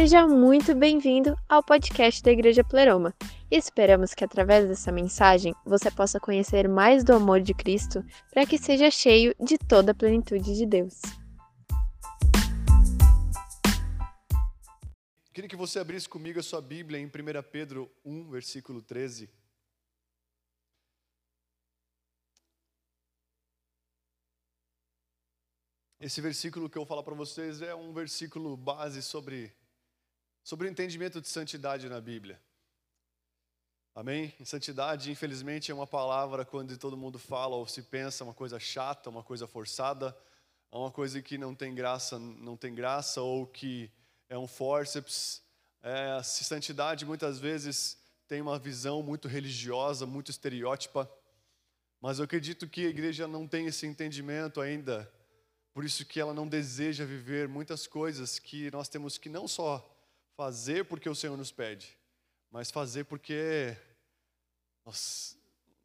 Seja muito bem-vindo ao podcast da Igreja Pleroma. Esperamos que através dessa mensagem você possa conhecer mais do amor de Cristo para que seja cheio de toda a plenitude de Deus. Queria que você abrisse comigo a sua Bíblia em 1 Pedro 1, versículo 13. Esse versículo que eu vou falar para vocês é um versículo base sobre sobre o entendimento de santidade na Bíblia. Amém? Santidade, infelizmente, é uma palavra quando todo mundo fala ou se pensa uma coisa chata, uma coisa forçada, uma coisa que não tem graça, não tem graça ou que é um forceps. É, santidade muitas vezes tem uma visão muito religiosa, muito estereótipa, mas eu acredito que a igreja não tem esse entendimento ainda, por isso que ela não deseja viver muitas coisas que nós temos que não só fazer porque o Senhor nos pede, mas fazer porque nós,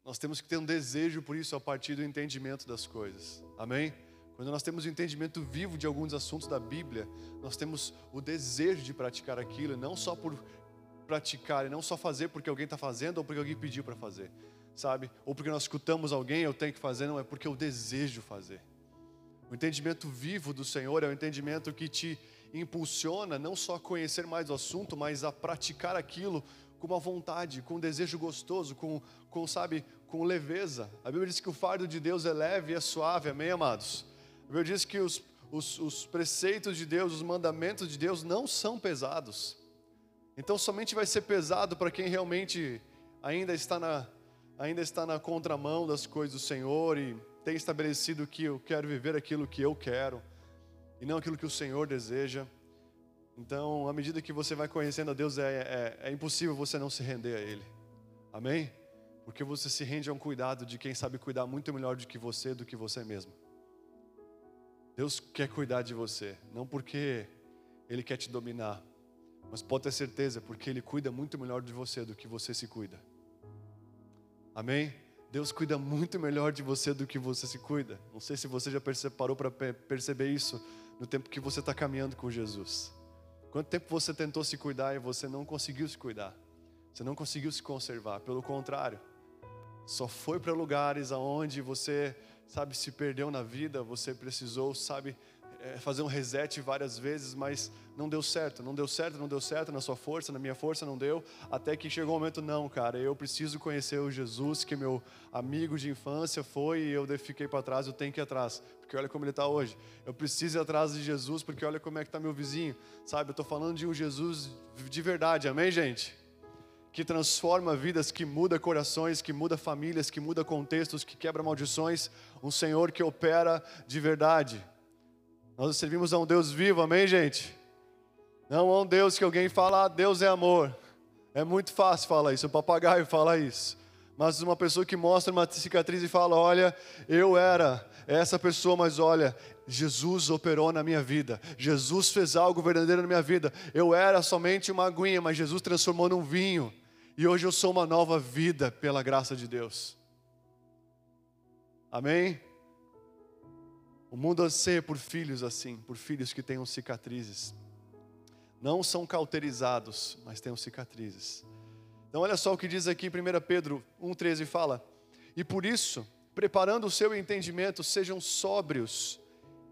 nós temos que ter um desejo por isso a partir do entendimento das coisas. Amém? Quando nós temos o um entendimento vivo de alguns assuntos da Bíblia, nós temos o desejo de praticar aquilo, não só por praticar, e não só fazer porque alguém está fazendo ou porque alguém pediu para fazer, sabe? Ou porque nós escutamos alguém, eu tenho que fazer, não, é porque eu desejo fazer. O entendimento vivo do Senhor é o entendimento que te impulsiona não só a conhecer mais o assunto, mas a praticar aquilo com uma vontade, com um desejo gostoso, com, com sabe, com leveza. A Bíblia diz que o fardo de Deus é leve e é suave, amém, amados? A Bíblia diz que os, os, os preceitos de Deus, os mandamentos de Deus não são pesados. Então somente vai ser pesado para quem realmente ainda está na ainda está na contramão das coisas do Senhor e tem estabelecido que eu quero viver aquilo que eu quero e não aquilo que o Senhor deseja. Então, à medida que você vai conhecendo a Deus, é, é, é impossível você não se render a Ele. Amém? Porque você se rende a um cuidado de quem sabe cuidar muito melhor do que você, do que você mesmo. Deus quer cuidar de você, não porque Ele quer te dominar, mas pode ter certeza, porque Ele cuida muito melhor de você do que você se cuida. Amém? Deus cuida muito melhor de você do que você se cuida. Não sei se você já parou para perceber isso no tempo que você está caminhando com Jesus. Quanto tempo você tentou se cuidar e você não conseguiu se cuidar? Você não conseguiu se conservar. Pelo contrário, só foi para lugares aonde você, sabe, se perdeu na vida, você precisou, sabe, é, fazer um reset várias vezes, mas não deu certo, não deu certo, não deu certo na sua força, na minha força não deu, até que chegou o um momento, não, cara, eu preciso conhecer o Jesus que meu amigo de infância foi e eu fiquei para trás, eu tenho que ir atrás, porque olha como ele está hoje. Eu preciso ir atrás de Jesus, porque olha como é que está meu vizinho, sabe? Eu estou falando de um Jesus de verdade, amém, gente? Que transforma vidas, que muda corações, que muda famílias, que muda contextos, que quebra maldições, um Senhor que opera de verdade. Nós servimos a um Deus vivo, amém, gente? Não a um Deus que alguém fala, ah, Deus é amor. É muito fácil falar isso, o papagaio fala isso. Mas uma pessoa que mostra uma cicatriz e fala: Olha, eu era essa pessoa, mas olha, Jesus operou na minha vida, Jesus fez algo verdadeiro na minha vida. Eu era somente uma aguinha, mas Jesus transformou num vinho, e hoje eu sou uma nova vida pela graça de Deus. Amém? O mundo anseia por filhos assim, por filhos que tenham cicatrizes. Não são cauterizados, mas tenham cicatrizes. Então, olha só o que diz aqui 1 Pedro 1,13: fala: E por isso, preparando o seu entendimento, sejam sóbrios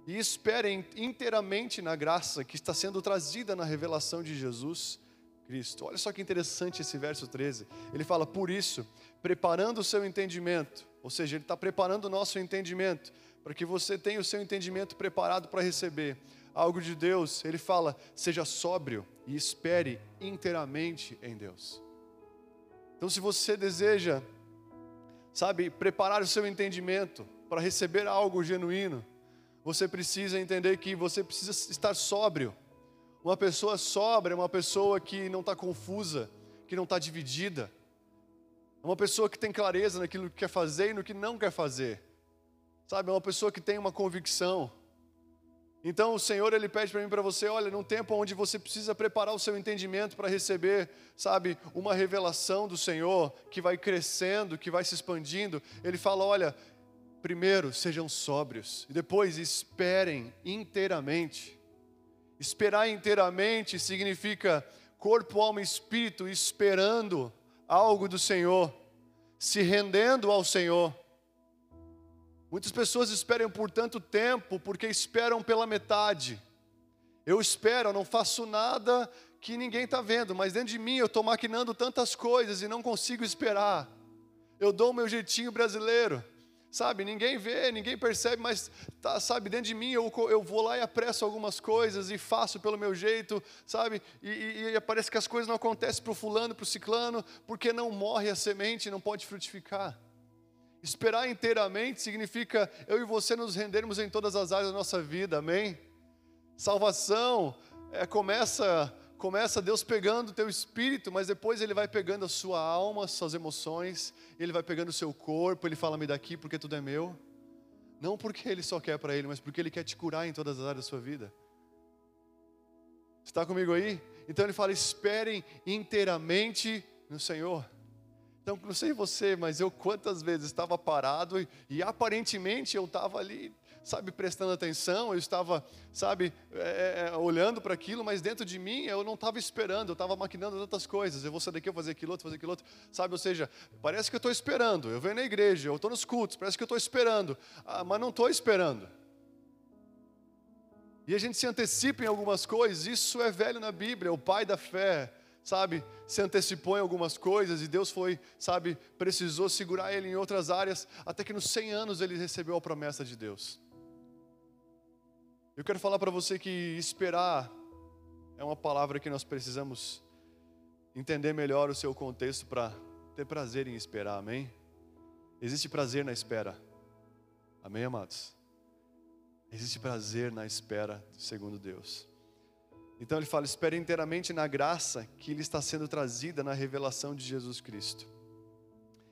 e esperem inteiramente na graça que está sendo trazida na revelação de Jesus Cristo. Olha só que interessante esse verso 13. Ele fala: Por isso, preparando o seu entendimento, ou seja, ele está preparando o nosso entendimento para que você tenha o seu entendimento preparado para receber algo de Deus, ele fala: seja sóbrio e espere inteiramente em Deus. Então, se você deseja, sabe, preparar o seu entendimento para receber algo genuíno, você precisa entender que você precisa estar sóbrio. Uma pessoa sóbria é uma pessoa que não está confusa, que não está dividida. É uma pessoa que tem clareza naquilo que quer fazer e no que não quer fazer. Sabe, é uma pessoa que tem uma convicção. Então o Senhor ele pede para mim para você, olha, num tempo onde você precisa preparar o seu entendimento para receber, sabe, uma revelação do Senhor que vai crescendo, que vai se expandindo. Ele fala, olha, primeiro sejam sóbrios e depois esperem inteiramente. Esperar inteiramente significa corpo, alma e espírito esperando algo do Senhor, se rendendo ao Senhor. Muitas pessoas esperam por tanto tempo porque esperam pela metade. Eu espero, eu não faço nada que ninguém está vendo, mas dentro de mim eu estou maquinando tantas coisas e não consigo esperar. Eu dou o meu jeitinho brasileiro, sabe? Ninguém vê, ninguém percebe, mas tá, sabe, dentro de mim eu, eu vou lá e apresso algumas coisas e faço pelo meu jeito, sabe? E, e, e parece que as coisas não acontecem para o fulano, para o ciclano, porque não morre a semente, não pode frutificar. Esperar inteiramente significa eu e você nos rendermos em todas as áreas da nossa vida, amém? Salvação é, começa começa Deus pegando o teu espírito, mas depois Ele vai pegando a sua alma, suas emoções, Ele vai pegando o seu corpo, Ele fala, me daqui porque tudo é meu. Não porque Ele só quer para Ele, mas porque Ele quer te curar em todas as áreas da sua vida. Está comigo aí? Então Ele fala, esperem inteiramente no Senhor. Então, não sei você, mas eu quantas vezes estava parado e, e aparentemente eu estava ali sabe, prestando atenção, eu estava, sabe, é, é, olhando para aquilo, mas dentro de mim eu não estava esperando, eu estava maquinando tantas coisas. Eu vou sair daqui, eu vou fazer aquilo outro, fazer aquilo outro, sabe? Ou seja, parece que eu estou esperando. Eu venho na igreja, eu estou nos cultos, parece que eu estou esperando, ah, mas não estou esperando. E a gente se antecipa em algumas coisas, isso é velho na Bíblia, é o pai da fé, sabe, se antecipou em algumas coisas e Deus foi, sabe, precisou segurar ele em outras áreas, até que nos 100 anos ele recebeu a promessa de Deus. Eu quero falar para você que esperar é uma palavra que nós precisamos entender melhor o seu contexto para ter prazer em esperar, amém? Existe prazer na espera, amém, amados? Existe prazer na espera, segundo Deus. Então ele fala: espere inteiramente na graça que lhe está sendo trazida na revelação de Jesus Cristo.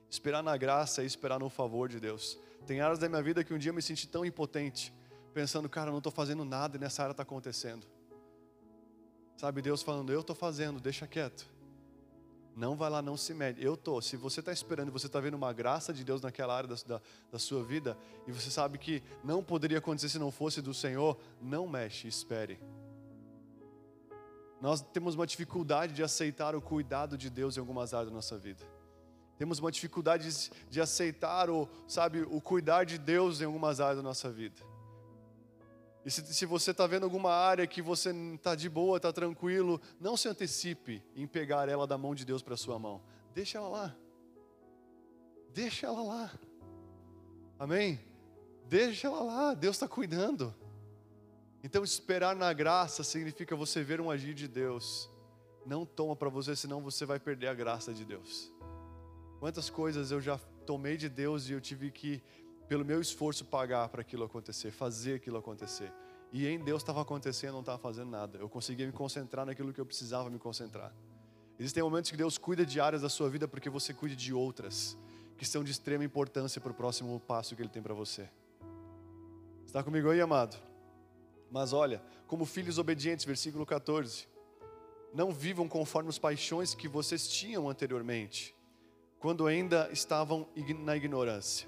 Esperar na graça é esperar no favor de Deus. Tem áreas da minha vida que um dia eu me senti tão impotente, pensando, cara, eu não estou fazendo nada e nessa área está acontecendo. Sabe, Deus falando, eu estou fazendo, deixa quieto. Não vai lá, não se mede. Eu estou. Se você está esperando você está vendo uma graça de Deus naquela área da, da, da, sua vida, e você sabe que não poderia acontecer se não fosse do Senhor, não mexe, espere. Nós temos uma dificuldade de aceitar o cuidado de Deus em algumas áreas da nossa vida. Temos uma dificuldade de, aceitar o, sabe, o cuidar de Deus em algumas áreas da nossa vida. E se, se você está vendo alguma área que você está de boa, está tranquilo, não se antecipe em pegar ela da mão de Deus para sua mão. Deixa ela lá. Deixa ela lá. Amém? Deixa ela lá. Deus está cuidando. Então, esperar na graça significa você ver um agir de Deus. Não toma para você, senão você vai perder a graça de Deus. Quantas coisas eu já tomei de Deus e eu tive que pelo meu esforço, pagar para aquilo acontecer, fazer aquilo acontecer. E em Deus estava acontecendo, eu não estava fazendo nada. Eu conseguia me concentrar naquilo que eu precisava me concentrar. Existem momentos que Deus cuida de áreas da sua vida porque você cuida de outras, que são de extrema importância para o próximo passo que Ele tem para você. Está comigo aí, amado? Mas olha, como filhos obedientes, versículo 14. Não vivam conforme as paixões que vocês tinham anteriormente, quando ainda estavam na ignorância.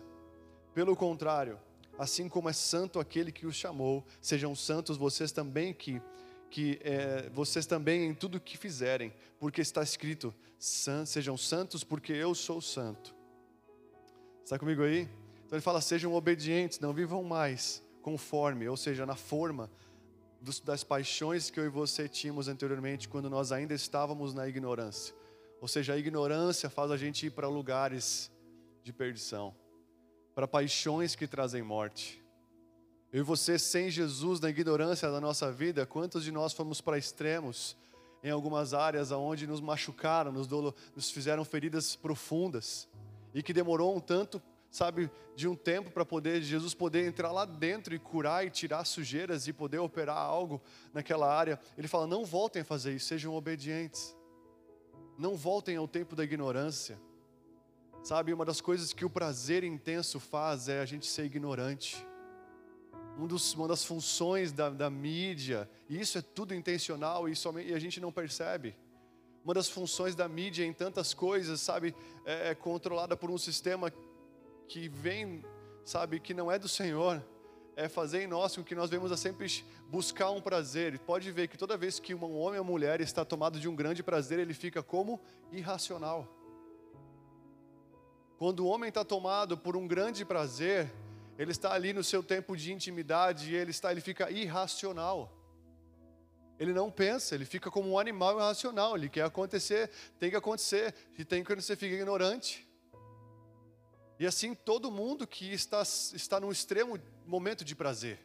Pelo contrário, assim como é santo aquele que os chamou, sejam santos vocês também que que é, vocês também em tudo que fizerem, porque está escrito: sejam santos, porque eu sou santo. Está comigo aí? Então ele fala: sejam obedientes, não vivam mais conforme, ou seja, na forma dos, das paixões que eu e você tínhamos anteriormente, quando nós ainda estávamos na ignorância. Ou seja, a ignorância faz a gente ir para lugares de perdição para paixões que trazem morte. Eu e você, sem Jesus, na ignorância da nossa vida, quantos de nós fomos para extremos em algumas áreas onde nos machucaram, nos, dolo, nos fizeram feridas profundas e que demorou um tanto, sabe, de um tempo para poder Jesus poder entrar lá dentro e curar e tirar sujeiras e poder operar algo naquela área. Ele fala: não voltem a fazer isso, sejam obedientes. Não voltem ao tempo da ignorância. Sabe, uma das coisas que o prazer intenso faz é a gente ser ignorante. Um dos, uma das funções da, da mídia, e isso é tudo intencional e, somente, e a gente não percebe. Uma das funções da mídia em tantas coisas, sabe, é, é controlada por um sistema que vem, sabe, que não é do Senhor. é fazer em nós com que nós vemos a sempre buscar um prazer. Pode ver que toda vez que um homem ou mulher está tomado de um grande prazer, ele fica como irracional. Quando o homem está tomado por um grande prazer, ele está ali no seu tempo de intimidade e ele está, ele fica irracional. Ele não pensa, ele fica como um animal irracional. Ele quer acontecer, tem que acontecer. E tem que você fica ignorante. E assim todo mundo que está, está num extremo momento de prazer.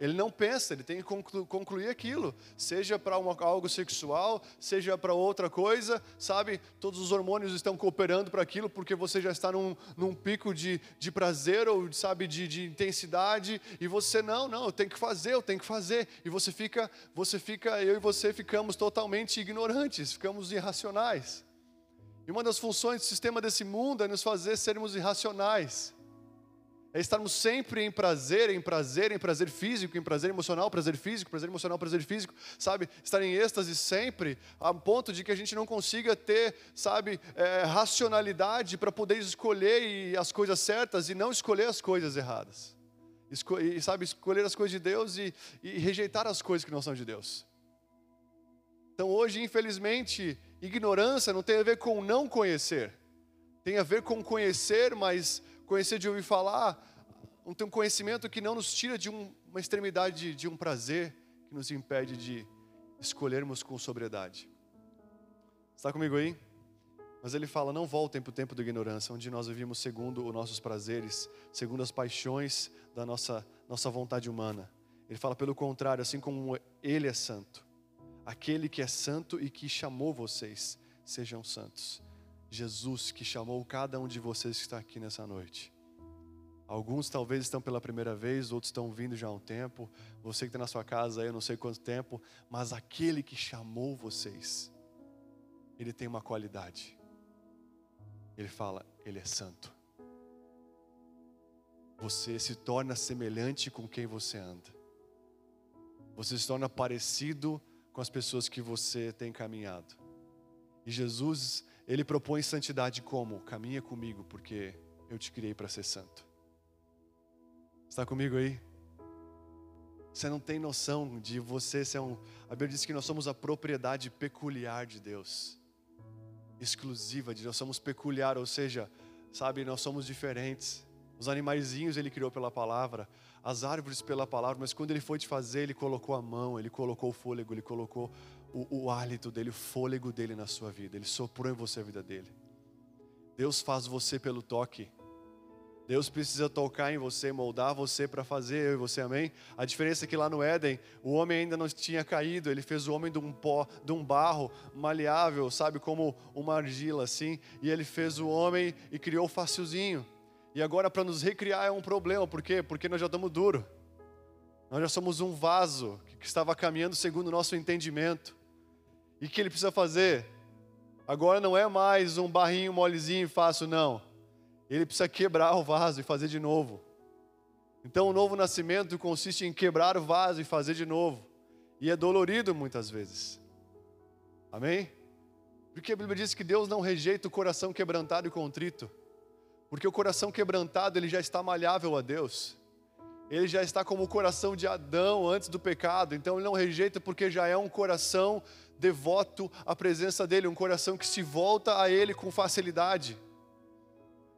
Ele não pensa, ele tem que concluir aquilo, seja para algo sexual, seja para outra coisa, sabe? Todos os hormônios estão cooperando para aquilo, porque você já está num, num pico de, de prazer ou, sabe, de, de intensidade, e você, não, não, eu tenho que fazer, eu tenho que fazer, e você fica, você fica, eu e você ficamos totalmente ignorantes, ficamos irracionais. E uma das funções do sistema desse mundo é nos fazer sermos irracionais. É estarmos sempre em prazer, em prazer, em prazer físico, em prazer emocional, prazer físico, prazer emocional, prazer físico, sabe? Estar em êxtase sempre, a ponto de que a gente não consiga ter, sabe, é, racionalidade para poder escolher as coisas certas e não escolher as coisas erradas. Esco e, sabe, escolher as coisas de Deus e, e rejeitar as coisas que não são de Deus. Então hoje, infelizmente, ignorância não tem a ver com não conhecer, tem a ver com conhecer, mas conhecer de ouvir falar, um, um conhecimento que não nos tira de um, uma extremidade de, de um prazer, que nos impede de escolhermos com sobriedade. Está comigo aí? Mas ele fala: não voltem para o tempo da ignorância, onde nós vivíamos segundo os nossos prazeres, segundo as paixões da nossa, nossa vontade humana. Ele fala, pelo contrário, assim como ele é santo, aquele que é santo e que chamou vocês, sejam santos. Jesus que chamou cada um de vocês que está aqui nessa noite. Alguns talvez estão pela primeira vez, outros estão vindo já há um tempo. Você que está na sua casa aí, eu não sei quanto tempo, mas aquele que chamou vocês, ele tem uma qualidade. Ele fala, ele é santo. Você se torna semelhante com quem você anda. Você se torna parecido com as pessoas que você tem caminhado. E Jesus, ele propõe santidade como? Caminha comigo, porque eu te criei para ser santo. Está comigo aí? Você não tem noção de você ser um. A Bíblia diz que nós somos a propriedade peculiar de Deus, exclusiva de Deus. Somos peculiar, ou seja, sabe, nós somos diferentes. Os animaizinhos ele criou pela palavra, as árvores pela palavra, mas quando ele foi te fazer, ele colocou a mão, ele colocou o fôlego, ele colocou o, o hálito dele, o fôlego dele na sua vida, ele soprou em você a vida dele. Deus faz você pelo toque. Deus precisa tocar em você, moldar você para fazer eu e você, amém? A diferença é que lá no Éden, o homem ainda não tinha caído, ele fez o homem de um pó, de um barro maleável, sabe, como uma argila assim, e ele fez o homem e criou o facilzinho. E agora para nos recriar é um problema, por quê? Porque nós já estamos duro. Nós já somos um vaso que estava caminhando segundo o nosso entendimento. E o que ele precisa fazer? Agora não é mais um barrinho molezinho fácil, não. Ele precisa quebrar o vaso e fazer de novo. Então o novo nascimento consiste em quebrar o vaso e fazer de novo. E é dolorido muitas vezes. Amém? Porque a Bíblia diz que Deus não rejeita o coração quebrantado e contrito. Porque o coração quebrantado, ele já está malhável a Deus. Ele já está como o coração de Adão antes do pecado. Então ele não rejeita porque já é um coração devoto à presença dele, um coração que se volta a ele com facilidade.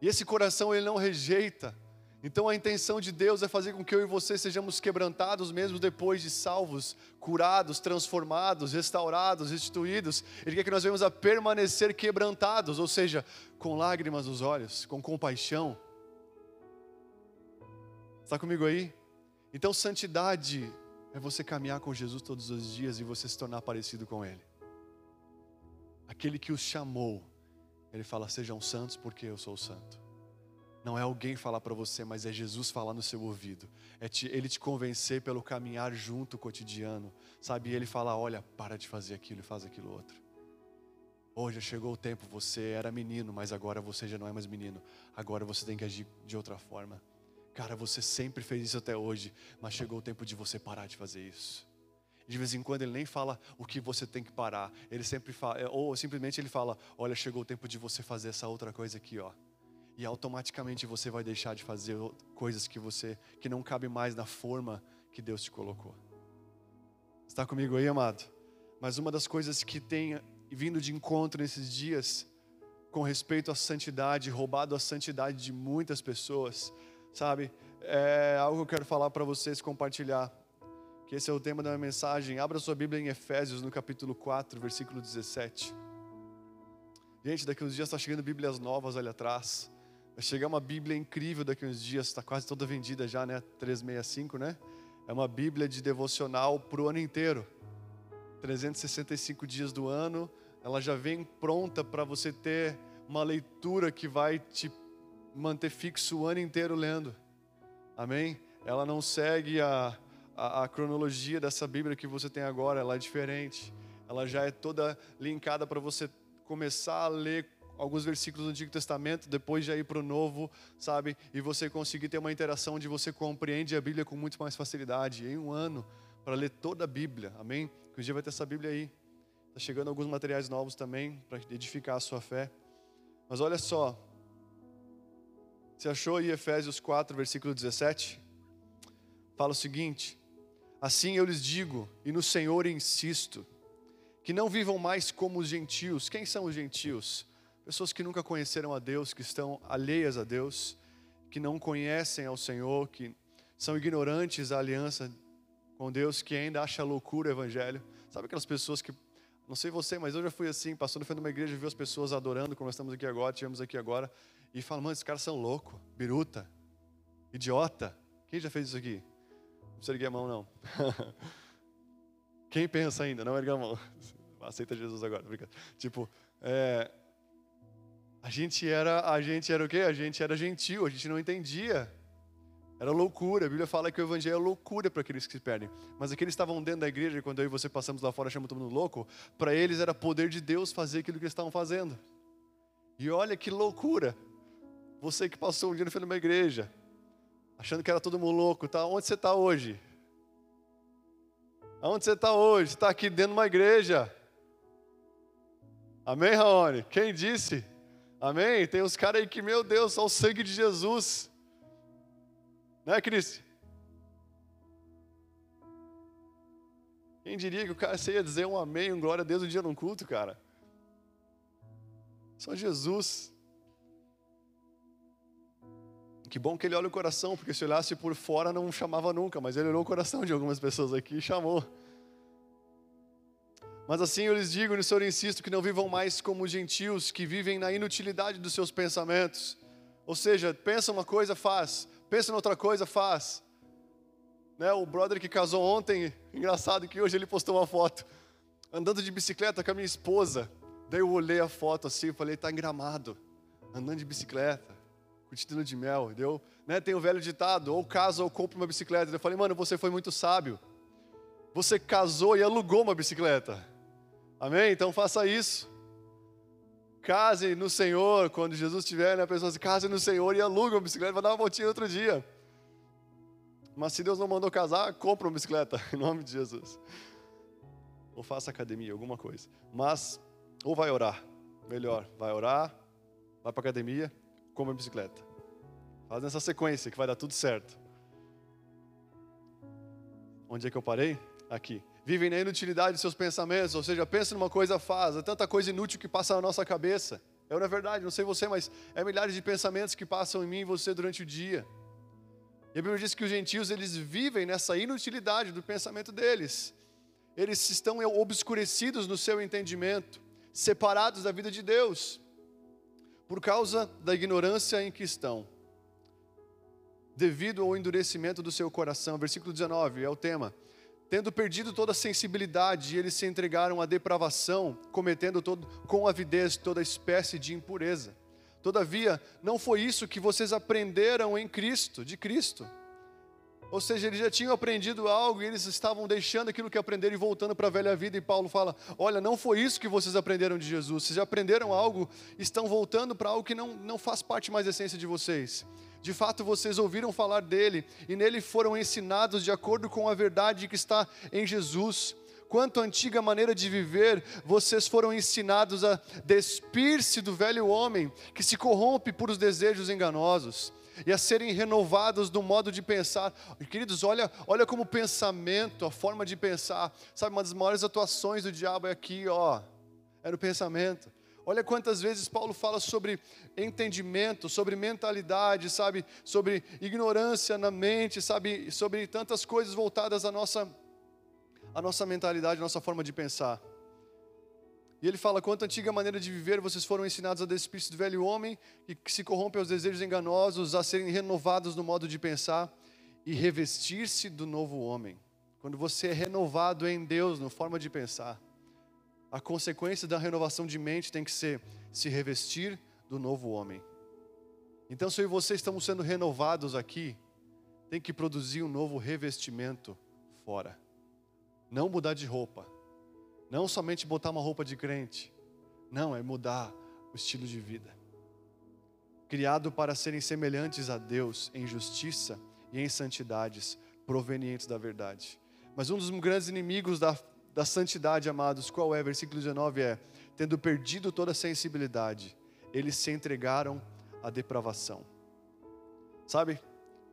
E esse coração ele não rejeita. Então a intenção de Deus é fazer com que eu e você sejamos quebrantados mesmo depois de salvos, curados, transformados, restaurados, restituídos. Ele quer que nós venhamos a permanecer quebrantados, ou seja, com lágrimas nos olhos, com compaixão. Está comigo aí? Então santidade é você caminhar com Jesus todos os dias e você se tornar parecido com Ele. Aquele que os chamou, Ele fala: sejam santos porque eu sou santo. Não é alguém falar para você, mas é Jesus falar no seu ouvido. É te, ele te convencer pelo caminhar junto cotidiano. Sabe? Ele fala: olha, para de fazer aquilo e faz aquilo outro. Hoje já chegou o tempo, você era menino, mas agora você já não é mais menino. Agora você tem que agir de outra forma. Cara, você sempre fez isso até hoje, mas chegou o tempo de você parar de fazer isso. De vez em quando ele nem fala o que você tem que parar. Ele sempre fala, ou simplesmente ele fala: Olha, chegou o tempo de você fazer essa outra coisa aqui, ó. E automaticamente você vai deixar de fazer coisas que você que não cabe mais na forma que Deus te colocou. Está comigo aí, amado? Mas uma das coisas que tem vindo de encontro nesses dias com respeito à santidade, roubado a santidade de muitas pessoas, sabe? É algo que eu quero falar para vocês, compartilhar. Que esse é o tema da minha mensagem. Abra sua Bíblia em Efésios, no capítulo 4, versículo 17. Gente, daqui uns dias está chegando Bíblias novas ali atrás. Vai chegar uma Bíblia incrível daqui uns dias, está quase toda vendida já, né? 365, né? É uma Bíblia de devocional para o ano inteiro. 365 dias do ano, ela já vem pronta para você ter uma leitura que vai te manter fixo o ano inteiro lendo. Amém? Ela não segue a, a, a, cronologia dessa Bíblia que você tem agora, ela é diferente. Ela já é toda linkada para você começar a ler alguns versículos do Antigo Testamento, depois já ir para o Novo, sabe? E você conseguir ter uma interação onde você compreende a Bíblia com muito mais facilidade. Em um ano, para ler toda a Bíblia, amém? Que um dia vai ter essa Bíblia aí. Está chegando alguns materiais novos também para edificar a sua fé. Mas olha só. Você achou aí Efésios 4, versículo 17? Fala o seguinte: Assim eu lhes digo, e no Senhor insisto, que não vivam mais como os gentios. Quem são os gentios? Pessoas que nunca conheceram a Deus, que estão alheias a Deus, que não conhecem ao Senhor, que são ignorantes da aliança com Deus, que ainda acha loucura o Evangelho. Sabe aquelas pessoas que não sei você, mas eu já fui assim, passando frente de uma igreja, vi as pessoas adorando, como nós estamos aqui agora, tivemos aqui agora, e falam, mano, esses caras são loucos, biruta, idiota. Quem já fez isso aqui? Não precisa erguer a mão, não. Quem pensa ainda? Não ergue a mão. Aceita Jesus agora, obrigado. Tipo, é, a gente era, a gente era o quê? A gente era gentil, a gente não entendia era loucura. A Bíblia fala que o evangelho é loucura para aqueles que se perdem. Mas aqueles que estavam dentro da igreja, quando eu e você passamos lá fora, chamamos todo mundo louco, para eles era poder de Deus fazer aquilo que eles estavam fazendo. E olha que loucura. Você que passou um dia no fim de uma igreja, achando que era todo mundo louco, tá? Onde você está hoje? Aonde você está hoje? Está aqui dentro de uma igreja. Amém, Raoni? Quem disse? Amém? Tem uns caras aí que, meu Deus, só o sangue de Jesus. Não é, Cris? Quem diria que o cara ia dizer um amém, um glória a Deus um dia num culto, cara? Só Jesus. Que bom que ele olha o coração, porque se olhasse por fora não chamava nunca, mas ele olhou o coração de algumas pessoas aqui e chamou. Mas assim eu lhes digo, no Senhor insisto, que não vivam mais como gentios, que vivem na inutilidade dos seus pensamentos. Ou seja, pensa uma coisa, faz pensa em outra coisa, faz. Né, o brother que casou ontem, engraçado que hoje ele postou uma foto, andando de bicicleta com a minha esposa. Daí eu olhei a foto assim e falei, tá engramado, andando de bicicleta, curtindo de mel, deu? Né, tem o velho ditado, ou casa ou compra uma bicicleta. Eu falei, mano, você foi muito sábio. Você casou e alugou uma bicicleta. Amém? Então faça isso. Case no Senhor, quando Jesus estiver, né, a pessoa se case no Senhor e aluga uma bicicleta, vai dar uma voltinha outro dia. Mas se Deus não mandou casar, compra uma bicicleta, em nome de Jesus. Ou faça academia, alguma coisa. Mas, ou vai orar, melhor, vai orar, vai para academia, compra uma bicicleta. Faz nessa sequência que vai dar tudo certo. Onde é que eu parei? Aqui vivem na inutilidade de seus pensamentos, ou seja, pensa numa coisa, faz, é tanta coisa inútil que passa na nossa cabeça. É na verdade, não sei você, mas é milhares de pensamentos que passam em mim e você durante o dia. E a Bíblia diz que os gentios, eles vivem nessa inutilidade do pensamento deles. Eles estão obscurecidos no seu entendimento, separados da vida de Deus, por causa da ignorância em que estão. Devido ao endurecimento do seu coração. Versículo 19 é o tema. Tendo perdido toda a sensibilidade, eles se entregaram à depravação, cometendo todo, com avidez toda espécie de impureza. Todavia, não foi isso que vocês aprenderam em Cristo, de Cristo. Ou seja, eles já tinham aprendido algo e eles estavam deixando aquilo que aprenderam e voltando para a velha vida. E Paulo fala: Olha, não foi isso que vocês aprenderam de Jesus. Vocês já aprenderam algo, estão voltando para algo que não, não faz parte mais da essência de vocês. De fato, vocês ouviram falar dele e nele foram ensinados de acordo com a verdade que está em Jesus. quanto antiga maneira de viver vocês foram ensinados a despir-se do velho homem que se corrompe por os desejos enganosos e a serem renovados no modo de pensar. Queridos, olha, olha como o pensamento, a forma de pensar, sabe, uma das maiores atuações do diabo é aqui, ó, é no pensamento. Olha quantas vezes Paulo fala sobre entendimento, sobre mentalidade, sabe, sobre ignorância na mente, sabe, sobre tantas coisas voltadas à nossa, à nossa mentalidade, à nossa forma de pensar. E ele fala: quanto antiga maneira de viver vocês foram ensinados a despir-se do velho homem, e que se corrompe aos desejos enganosos, a serem renovados no modo de pensar e revestir-se do novo homem. Quando você é renovado em Deus, na forma de pensar, a consequência da renovação de mente tem que ser se revestir do novo homem. Então, se eu e você estamos sendo renovados aqui, tem que produzir um novo revestimento fora. Não mudar de roupa não somente botar uma roupa de crente, não, é mudar o estilo de vida. Criado para serem semelhantes a Deus em justiça e em santidades provenientes da verdade. Mas um dos grandes inimigos da, da santidade, amados, qual é? Versículo 19 é: tendo perdido toda a sensibilidade, eles se entregaram à depravação. Sabe?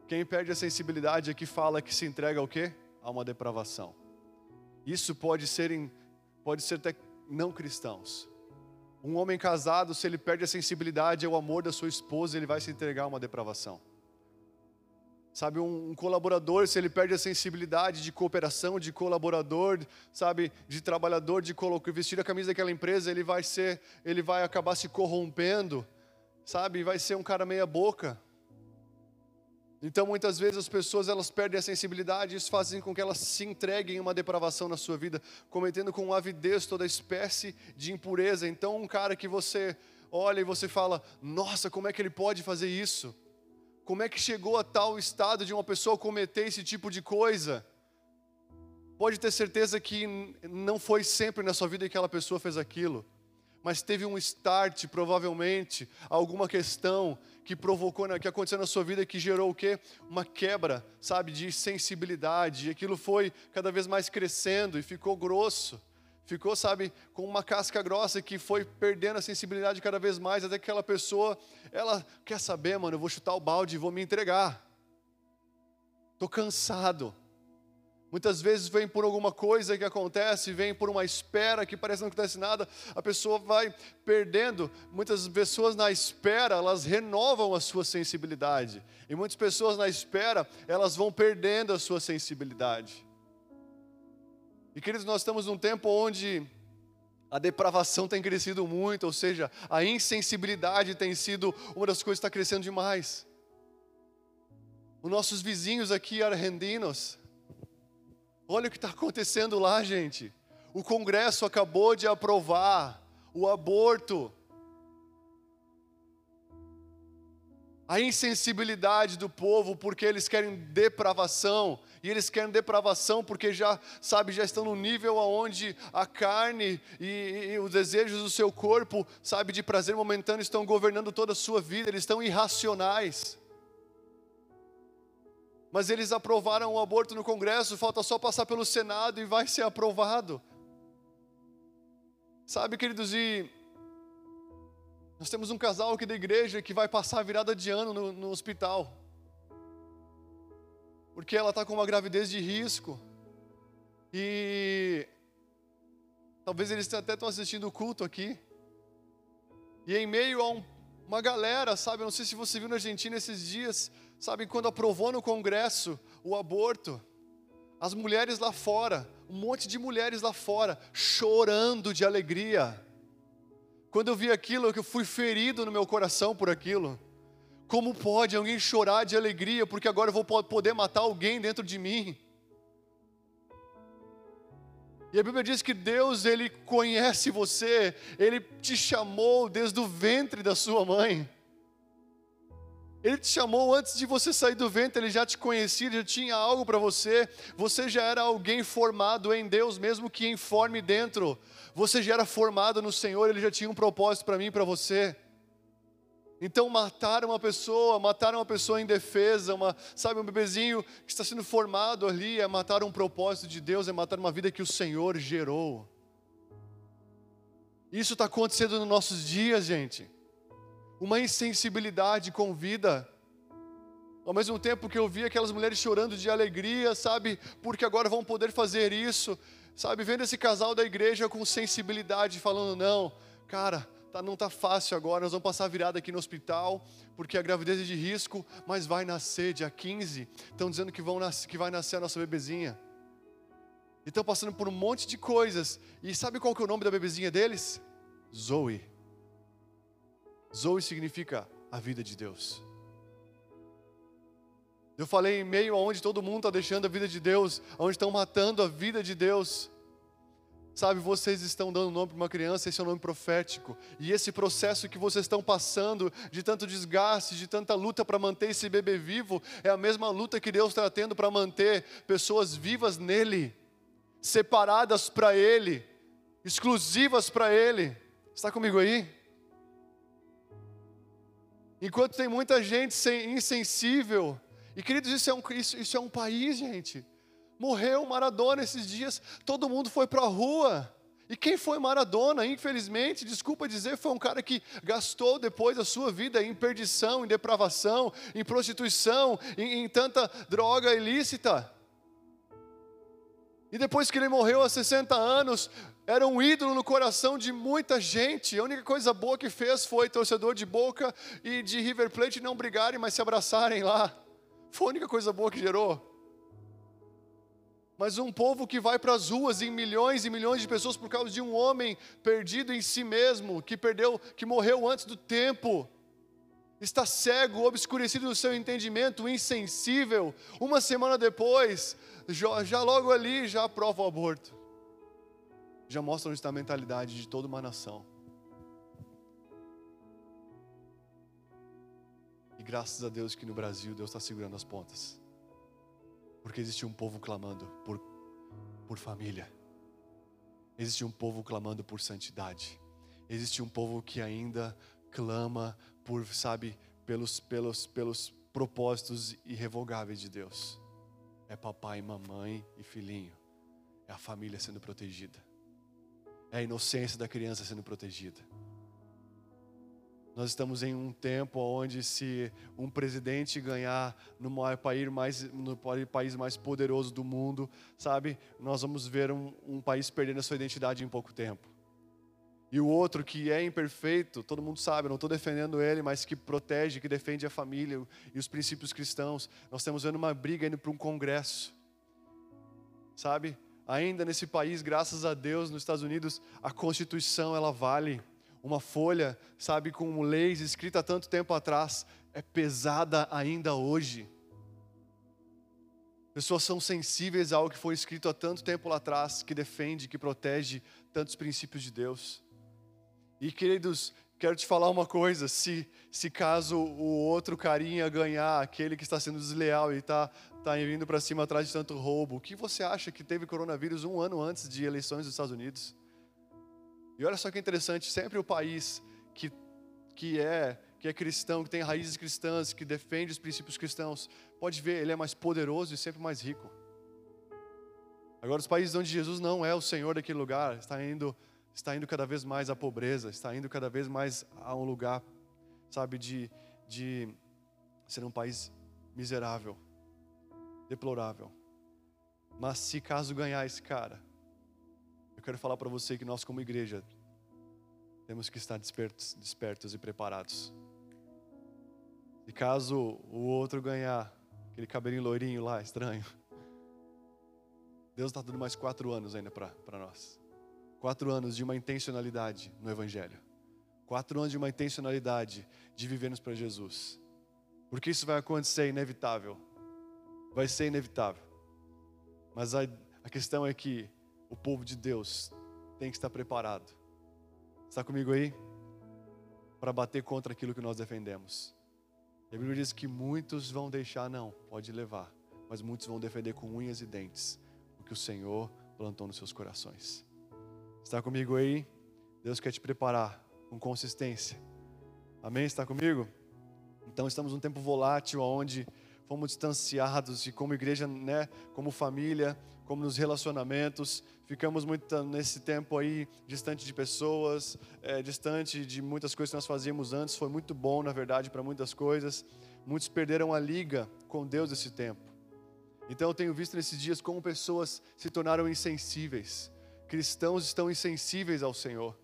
Quem perde a sensibilidade aqui fala que se entrega ao quê? A uma depravação. Isso pode ser em pode ser até não cristãos. Um homem casado, se ele perde a sensibilidade ao amor da sua esposa, ele vai se entregar a uma depravação. Sabe, um, um, colaborador, se ele perde a sensibilidade de cooperação, de colaborador, sabe, de trabalhador, de vestir a camisa daquela empresa, ele vai ser, ele vai acabar se corrompendo, sabe, vai ser um cara meia boca. Então, muitas vezes as pessoas elas perdem a sensibilidade, isso faz com que elas se entreguem a uma depravação na sua vida, cometendo com avidez toda espécie de impureza. Então, um cara que você olha e você fala: "Nossa, como é que ele pode fazer isso? Como é que chegou a tal estado de uma pessoa cometer esse tipo de coisa?" Pode ter certeza que não foi sempre na sua vida que aquela pessoa fez aquilo mas teve um start, provavelmente, alguma questão que provocou, que aconteceu na sua vida que gerou o quê? Uma quebra, sabe, de sensibilidade. E aquilo foi cada vez mais crescendo e ficou grosso. Ficou, sabe, com uma casca grossa que foi perdendo a sensibilidade cada vez mais, até que aquela pessoa, ela quer saber, mano, eu vou chutar o balde e vou me entregar. Estou cansado. Muitas vezes vem por alguma coisa que acontece, vem por uma espera que parece não acontece nada, a pessoa vai perdendo. Muitas pessoas na espera, elas renovam a sua sensibilidade. E muitas pessoas na espera, elas vão perdendo a sua sensibilidade. E queridos, nós estamos num tempo onde a depravação tem crescido muito, ou seja, a insensibilidade tem sido uma das coisas que está crescendo demais. Os nossos vizinhos aqui argendinos, Olha o que está acontecendo lá, gente. O Congresso acabou de aprovar o aborto. A insensibilidade do povo, porque eles querem depravação, e eles querem depravação porque já, sabe, já estão no nível aonde a carne e, e os desejos do seu corpo, sabe, de prazer momentâneo estão governando toda a sua vida, eles estão irracionais mas eles aprovaram o aborto no Congresso, falta só passar pelo Senado e vai ser aprovado. Sabe, queridos, e nós temos um casal aqui da igreja que vai passar a virada de ano no, no hospital, porque ela está com uma gravidez de risco, e talvez eles até estão assistindo o culto aqui, e em meio a um, uma galera, sabe, eu não sei se você viu na Argentina esses dias, Sabe, quando aprovou no Congresso o aborto, as mulheres lá fora, um monte de mulheres lá fora, chorando de alegria. Quando eu vi aquilo, eu fui ferido no meu coração por aquilo. Como pode alguém chorar de alegria porque agora eu vou poder matar alguém dentro de mim? E a Bíblia diz que Deus, Ele conhece você, Ele te chamou desde o ventre da sua mãe. Ele te chamou antes de você sair do ventre, ele já te conhecia, ele já tinha algo para você. Você já era alguém formado em Deus, mesmo que informe dentro. Você já era formado no Senhor, ele já tinha um propósito para mim e para você. Então matar uma pessoa, matar uma pessoa indefesa, uma, sabe, um bebezinho que está sendo formado ali, é matar um propósito de Deus, é matar uma vida que o Senhor gerou. Isso está acontecendo nos nossos dias, gente. Uma insensibilidade com vida. Ao mesmo tempo que eu vi aquelas mulheres chorando de alegria, sabe, porque agora vão poder fazer isso, sabe, vendo esse casal da igreja com sensibilidade, falando: não, cara, tá, não está fácil agora, nós vamos passar virada aqui no hospital, porque a gravidez é de risco, mas vai nascer dia 15. Estão dizendo que, vão que vai nascer a nossa bebezinha. E estão passando por um monte de coisas. E sabe qual que é o nome da bebezinha deles? Zoe. Zoe significa a vida de Deus. Eu falei em meio aonde todo mundo está deixando a vida de Deus, onde estão matando a vida de Deus. Sabe, vocês estão dando nome para uma criança, esse é o um nome profético. E esse processo que vocês estão passando, de tanto desgaste, de tanta luta para manter esse bebê vivo, é a mesma luta que Deus está tendo para manter pessoas vivas nele, separadas para Ele, exclusivas para Ele. Está comigo aí? Enquanto tem muita gente insensível, e queridos, isso é um, isso, isso é um país, gente Morreu Maradona esses dias, todo mundo foi para a rua. E quem foi Maradona, infelizmente, desculpa dizer, foi um cara que gastou depois a sua vida em perdição, em depravação, em prostituição, em, em tanta droga ilícita. E depois que ele morreu aos 60 anos, era um ídolo no coração de muita gente. A única coisa boa que fez foi torcedor de Boca e de River Plate não brigarem, mas se abraçarem lá. Foi a única coisa boa que gerou mas um povo que vai para as ruas em milhões e milhões de pessoas por causa de um homem perdido em si mesmo, que perdeu, que morreu antes do tempo. Está cego, obscurecido no seu entendimento, insensível. Uma semana depois, já, já logo ali, já aprova o aborto. Já mostra onde está a mentalidade de toda uma nação. E graças a Deus que no Brasil Deus está segurando as pontas. Porque existe um povo clamando por, por família. Existe um povo clamando por santidade. Existe um povo que ainda clama por, sabe, pelos, pelos, pelos propósitos irrevogáveis de Deus. É papai, mamãe e filhinho. É a família sendo protegida. É a inocência da criança sendo protegida. Nós estamos em um tempo onde se um presidente ganhar no maior país mais, no país mais poderoso do mundo, sabe, nós vamos ver um, um país perdendo a sua identidade em pouco tempo. E o outro que é imperfeito, todo mundo sabe, não estou defendendo ele, mas que protege, que defende a família e os princípios cristãos. Nós estamos vendo uma briga indo para um congresso, sabe? Ainda nesse país, graças a Deus, nos Estados Unidos, a Constituição ela vale uma folha, sabe, com leis escrita há tanto tempo atrás, é pesada ainda hoje. Pessoas são sensíveis a algo que foi escrito há tanto tempo lá atrás, que defende, que protege tantos princípios de Deus. E queridos, quero te falar uma coisa: se, se caso o outro carinha ganhar, aquele que está sendo desleal e está tá vindo para cima atrás de tanto roubo, o que você acha que teve coronavírus um ano antes de eleições dos Estados Unidos? E olha só que interessante, sempre o país que, que é que é cristão, que tem raízes cristãs, que defende os princípios cristãos, pode ver, ele é mais poderoso e sempre mais rico. Agora, os países onde Jesus não é o Senhor daquele lugar, está indo, está indo cada vez mais à pobreza, está indo cada vez mais a um lugar, sabe, de, de ser um país miserável, deplorável. Mas se caso ganhar esse cara, quero falar para você que nós, como igreja, temos que estar despertos, despertos e preparados. E caso o outro ganhar, aquele cabelinho loirinho lá, estranho, Deus está dando mais quatro anos ainda para nós. Quatro anos de uma intencionalidade no Evangelho. Quatro anos de uma intencionalidade de vivermos para Jesus. Porque isso vai acontecer, é inevitável. Vai ser inevitável. Mas a, a questão é que o povo de Deus tem que estar preparado. Está comigo aí? Para bater contra aquilo que nós defendemos. A Bíblia diz que muitos vão deixar, não, pode levar, mas muitos vão defender com unhas e dentes o que o Senhor plantou nos seus corações. Está comigo aí? Deus quer te preparar com consistência Amém? Está comigo? Então estamos num tempo volátil onde fomos distanciados e como igreja, né, como família, como nos relacionamentos, ficamos muito nesse tempo aí distante de pessoas, é, distante de muitas coisas que nós fazíamos antes. Foi muito bom, na verdade, para muitas coisas. Muitos perderam a liga com Deus esse tempo. Então eu tenho visto nesses dias como pessoas se tornaram insensíveis. Cristãos estão insensíveis ao Senhor.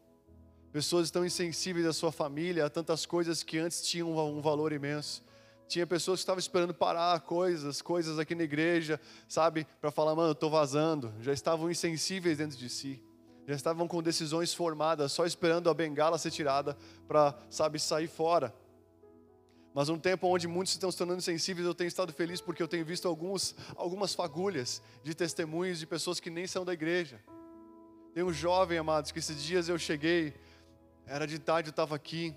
Pessoas estão insensíveis à sua família, a tantas coisas que antes tinham um valor imenso. Tinha pessoas que estavam esperando parar coisas, coisas aqui na igreja, sabe, para falar, mano, eu estou vazando. Já estavam insensíveis dentro de si. Já estavam com decisões formadas, só esperando a bengala ser tirada para, sabe, sair fora. Mas um tempo onde muitos estão se tornando sensíveis, eu tenho estado feliz porque eu tenho visto alguns, algumas fagulhas de testemunhos de pessoas que nem são da igreja. Tem um jovem, amados, que esses dias eu cheguei, era de tarde, eu estava aqui,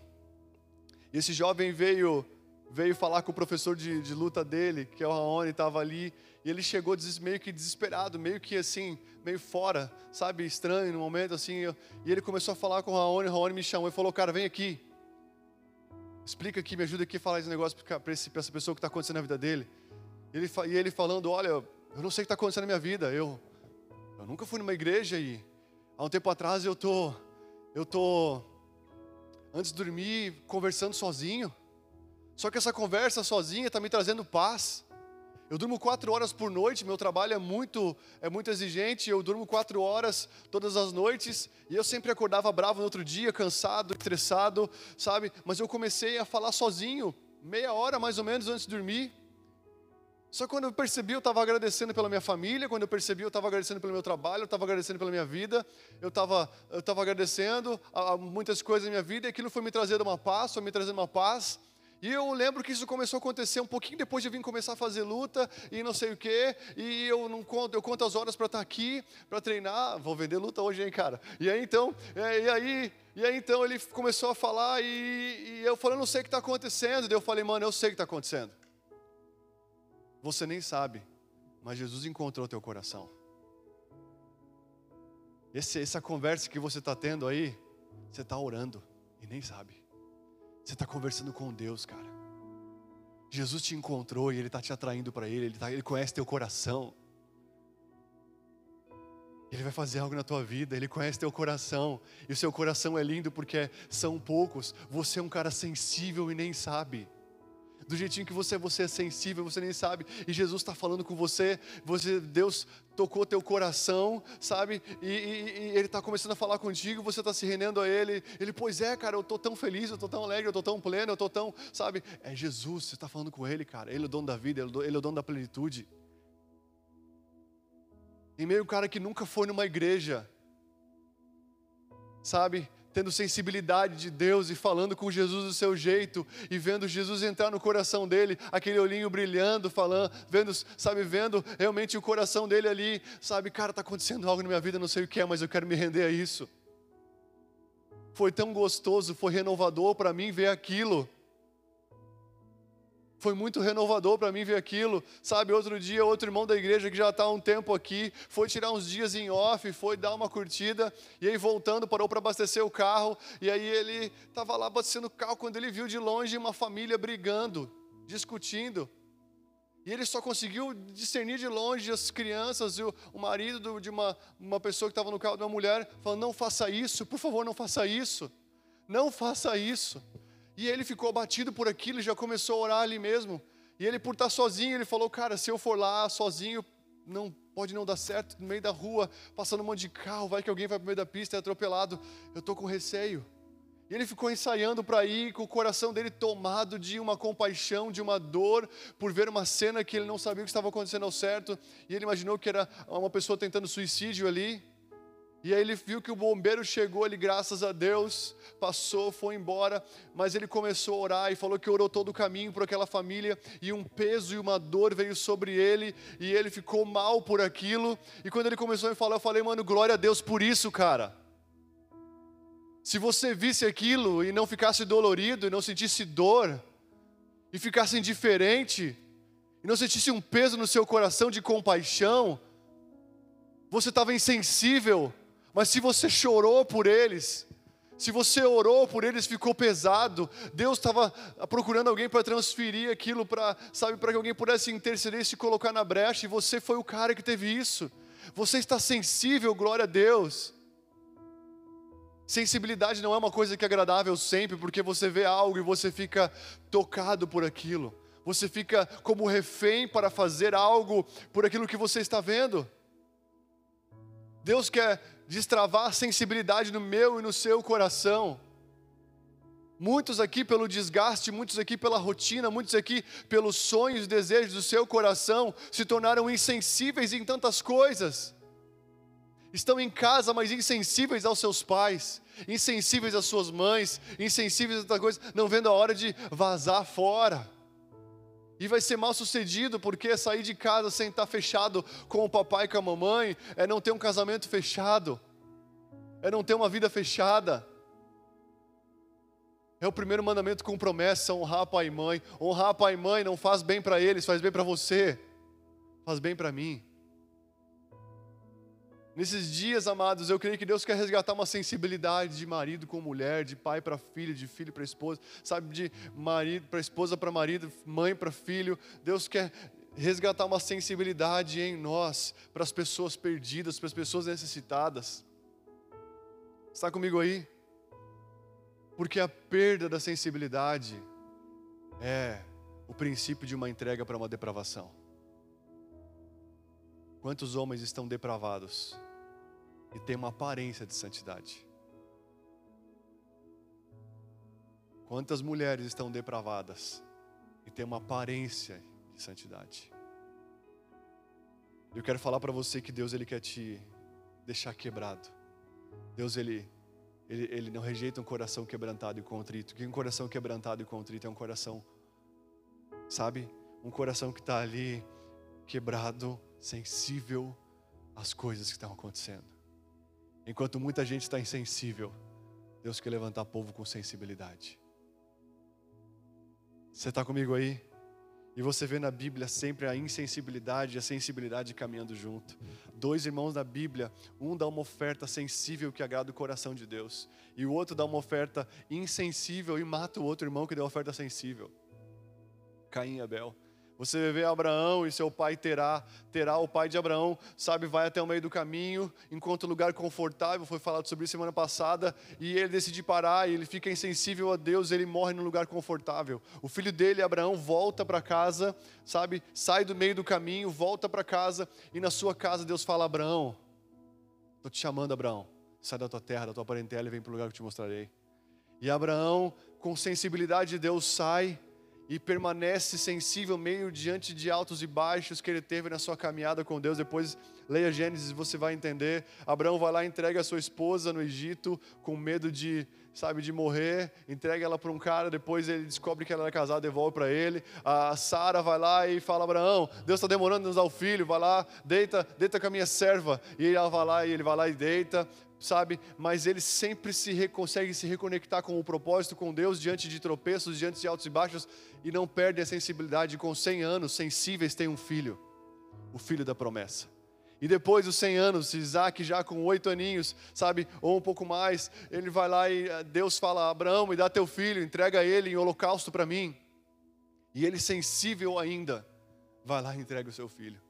e esse jovem veio veio falar com o professor de, de luta dele, que é o Raoni, estava ali, e ele chegou meio que desesperado, meio que assim, meio fora, sabe, estranho no momento assim, e ele começou a falar com o Raoni, o Raoni me chamou e falou, cara, vem aqui, explica aqui, me ajuda aqui a falar esse negócio para essa pessoa que está acontecendo na vida dele. Ele, e ele falando, olha, eu não sei o que está acontecendo na minha vida, eu, eu nunca fui numa igreja e há um tempo atrás eu tô, eu tô, antes de dormir, conversando sozinho, só que essa conversa sozinha está me trazendo paz. Eu durmo quatro horas por noite, meu trabalho é muito, é muito exigente, eu durmo quatro horas todas as noites, e eu sempre acordava bravo no outro dia, cansado, estressado, sabe? Mas eu comecei a falar sozinho, meia hora mais ou menos antes de dormir. Só quando eu percebi, eu estava agradecendo pela minha família, quando eu percebi, eu estava agradecendo pelo meu trabalho, eu estava agradecendo pela minha vida, eu estava eu tava agradecendo a, a muitas coisas na minha vida, e aquilo foi me trazendo uma paz, foi me trazendo uma paz, e eu lembro que isso começou a acontecer um pouquinho depois de eu vir começar a fazer luta e não sei o quê. E eu não conto, eu conto as horas para estar tá aqui, para treinar. Vou vender luta hoje, hein, cara? E aí então, é, e aí, e aí então ele começou a falar e, e eu falei, não sei o que está acontecendo. Daí eu falei, mano, eu sei o que está acontecendo. Você nem sabe, mas Jesus encontrou teu coração. Esse, essa conversa que você está tendo aí, você está orando e nem sabe. Você está conversando com Deus, cara. Jesus te encontrou e Ele está te atraindo para Ele, ele, tá, ele conhece teu coração. Ele vai fazer algo na tua vida, Ele conhece teu coração, e o seu coração é lindo porque são poucos. Você é um cara sensível e nem sabe do jeitinho que você, você é sensível, você nem sabe, e Jesus está falando com você, você, Deus tocou teu coração, sabe, e, e, e Ele está começando a falar contigo, você está se rendendo a Ele, Ele, pois é, cara, eu estou tão feliz, eu estou tão alegre, eu estou tão pleno, eu estou tão, sabe, é Jesus, você está falando com Ele, cara, Ele é o dono da vida, Ele é o dono da plenitude. E meio cara que nunca foi numa igreja, sabe, tendo sensibilidade de Deus e falando com Jesus do seu jeito e vendo Jesus entrar no coração dele, aquele olhinho brilhando, falando, vendo, sabe, vendo realmente o coração dele ali, sabe, cara, está acontecendo algo na minha vida, não sei o que é, mas eu quero me render a isso. Foi tão gostoso, foi renovador para mim ver aquilo. Foi muito renovador para mim ver aquilo. Sabe, outro dia, outro irmão da igreja que já está há um tempo aqui, foi tirar uns dias em off, foi dar uma curtida, e aí voltando, parou para abastecer o carro, e aí ele estava lá abastecendo o carro quando ele viu de longe uma família brigando, discutindo. E ele só conseguiu discernir de longe as crianças e o, o marido de uma, uma pessoa que estava no carro de uma mulher, falando: Não faça isso, por favor, não faça isso. Não faça isso. E ele ficou abatido por aquilo, já começou a orar ali mesmo. E ele, por estar sozinho, ele falou: Cara, se eu for lá sozinho, não pode não dar certo, no meio da rua, passando um monte de carro, vai que alguém vai para o meio da pista e é atropelado. Eu estou com receio. E ele ficou ensaiando para ir, com o coração dele tomado de uma compaixão, de uma dor, por ver uma cena que ele não sabia o que estava acontecendo ao certo. E ele imaginou que era uma pessoa tentando suicídio ali. E aí ele viu que o bombeiro chegou ali, graças a Deus, passou, foi embora, mas ele começou a orar e falou que orou todo o caminho por aquela família, e um peso e uma dor veio sobre ele, e ele ficou mal por aquilo. E quando ele começou a me falar, eu falei, mano, glória a Deus por isso, cara. Se você visse aquilo e não ficasse dolorido, e não sentisse dor, e ficasse indiferente, e não sentisse um peso no seu coração de compaixão, você estava insensível mas se você chorou por eles, Se você orou por eles, ficou pesado. Deus estava procurando alguém para transferir aquilo para, sabe, para que alguém pudesse interceder e se colocar na brecha, e você foi o cara que teve isso. Você está sensível, glória a Deus. Sensibilidade não é uma coisa que é agradável sempre, porque você vê algo e você fica tocado por aquilo. Você fica como refém para fazer algo por aquilo que você está vendo. Deus quer destravar a sensibilidade no meu e no seu coração. Muitos aqui pelo desgaste, muitos aqui pela rotina, muitos aqui pelos sonhos e desejos do seu coração se tornaram insensíveis em tantas coisas estão em casa, mas insensíveis aos seus pais, insensíveis às suas mães, insensíveis a outras coisas, não vendo a hora de vazar fora. E vai ser mal sucedido, porque sair de casa sem estar fechado com o papai e com a mamãe é não ter um casamento fechado, é não ter uma vida fechada. É o primeiro mandamento com promessa: honrar pai e mãe. Honrar pai e mãe não faz bem para eles, faz bem para você, faz bem para mim. Nesses dias, amados, eu creio que Deus quer resgatar uma sensibilidade de marido com mulher, de pai para filho, de filho para esposa, sabe, de marido para esposa para marido, mãe para filho. Deus quer resgatar uma sensibilidade em nós para as pessoas perdidas, para as pessoas necessitadas. Está comigo aí? Porque a perda da sensibilidade é o princípio de uma entrega para uma depravação. Quantos homens estão depravados? E tem uma aparência de santidade. Quantas mulheres estão depravadas e tem uma aparência de santidade? Eu quero falar para você que Deus ele quer te deixar quebrado. Deus ele, ele ele não rejeita um coração quebrantado e contrito. Que um coração quebrantado e contrito é um coração, sabe? Um coração que está ali quebrado, sensível às coisas que estão acontecendo. Enquanto muita gente está insensível, Deus quer levantar povo com sensibilidade. Você está comigo aí? E você vê na Bíblia sempre a insensibilidade e a sensibilidade caminhando junto. Dois irmãos da Bíblia, um dá uma oferta sensível que agrada o coração de Deus, e o outro dá uma oferta insensível e mata o outro irmão que deu a oferta sensível. Caim e Abel. Você vê Abraão e seu pai terá, terá o pai de Abraão, sabe, vai até o meio do caminho, encontra um lugar confortável, foi falado sobre isso semana passada, e ele decide parar, e ele fica insensível a Deus, ele morre num lugar confortável. O filho dele, Abraão, volta para casa, sabe, sai do meio do caminho, volta para casa, e na sua casa Deus fala: Abraão, estou te chamando, Abraão, sai da tua terra, da tua parentela e vem para o lugar que eu te mostrarei. E Abraão, com sensibilidade de Deus, sai e permanece sensível meio diante de altos e baixos que ele teve na sua caminhada com Deus. Depois leia Gênesis, você vai entender. Abraão vai lá entrega a sua esposa no Egito com medo de, sabe, de morrer. Entrega ela para um cara, depois ele descobre que ela era casada, devolve para ele. A Sara vai lá e fala: Abraão, Deus está demorando de nos dar o filho, vai lá, deita, deita com a minha serva. E ela vai lá e ele vai lá e deita sabe? Mas ele sempre se consegue se reconectar com o propósito, com Deus, diante de tropeços, diante de altos e baixos, e não perde a sensibilidade. Com 100 anos, sensíveis, tem um filho, o filho da promessa. E depois dos 100 anos, Isaac já com oito aninhos, sabe, ou um pouco mais, ele vai lá e eh, Deus fala: Abraão, me dá teu filho, entrega ele em holocausto para mim. E ele, sensível ainda, vai lá e entrega o seu filho.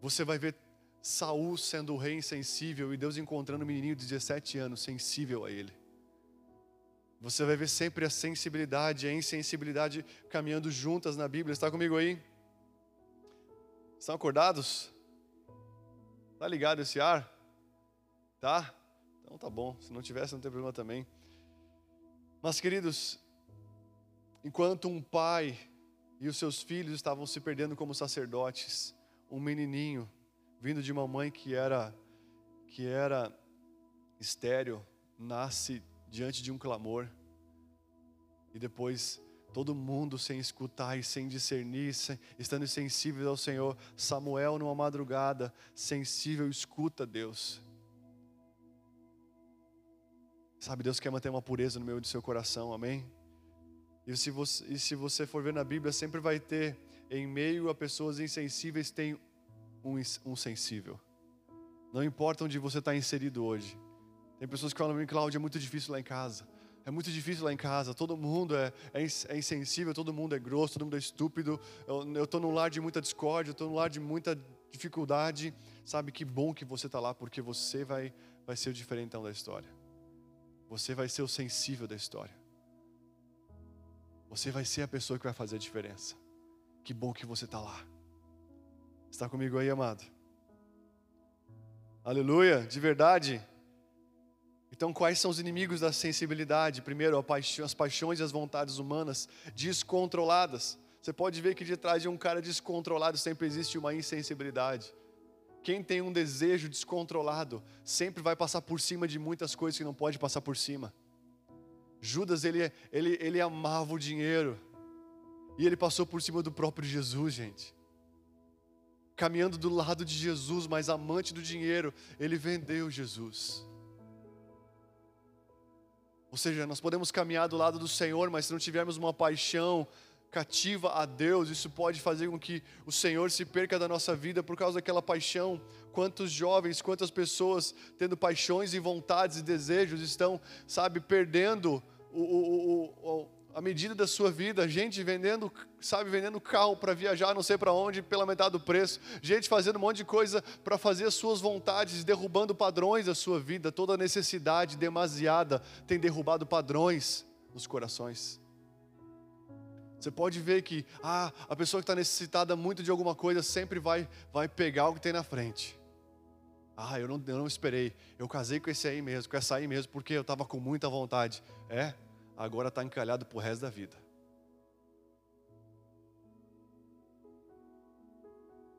Você vai ver Saul sendo o rei insensível e Deus encontrando um menininho de 17 anos sensível a ele. Você vai ver sempre a sensibilidade e a insensibilidade caminhando juntas na Bíblia. Está comigo aí? Estão acordados? Tá ligado esse ar? Tá? Então tá bom. Se não tivesse, não tem problema também. Mas, queridos, enquanto um pai e os seus filhos estavam se perdendo como sacerdotes, um menininho vindo de uma mãe que era que era estéril, nasce diante de um clamor. E depois todo mundo sem escutar e sem discernir, sem, estando sensível ao Senhor. Samuel numa madrugada, sensível, escuta Deus. Sabe, Deus quer manter uma pureza no meio do seu coração, amém? E se você, e se você for ver na Bíblia, sempre vai ter, em meio a pessoas insensíveis, tem um, um sensível. Não importa onde você está inserido hoje, Tem pessoas que falam para Cláudio, é muito difícil lá em casa. É muito difícil lá em casa. Todo mundo é, é, é insensível, todo mundo é grosso, todo mundo é estúpido. Eu estou num lar de muita discórdia, estou num lar de muita dificuldade. Sabe que bom que você está lá, porque você vai, vai ser o diferentão da história. Você vai ser o sensível da história. Você vai ser a pessoa que vai fazer a diferença. Que bom que você está lá. Está comigo aí, amado? Aleluia, de verdade. Então, quais são os inimigos da sensibilidade? Primeiro, as paixões e as vontades humanas descontroladas. Você pode ver que de trás de um cara descontrolado sempre existe uma insensibilidade. Quem tem um desejo descontrolado sempre vai passar por cima de muitas coisas que não pode passar por cima. Judas, ele, ele, ele amava o dinheiro. E ele passou por cima do próprio Jesus, gente caminhando do lado de Jesus, mas amante do dinheiro, ele vendeu Jesus. Ou seja, nós podemos caminhar do lado do Senhor, mas se não tivermos uma paixão cativa a Deus, isso pode fazer com que o Senhor se perca da nossa vida por causa daquela paixão. Quantos jovens, quantas pessoas tendo paixões e vontades e desejos estão, sabe, perdendo o, o, o, a medida da sua vida, gente vendendo, sabe, vendendo carro para viajar não sei para onde pela metade do preço, gente fazendo um monte de coisa para fazer as suas vontades, derrubando padrões da sua vida, toda necessidade demasiada tem derrubado padrões nos corações. Você pode ver que ah, a pessoa que está necessitada muito de alguma coisa sempre vai, vai pegar o que tem na frente. Ah, eu não, eu não esperei. Eu casei com esse aí mesmo, com essa aí mesmo, porque eu estava com muita vontade. É? Agora está encalhado para o resto da vida.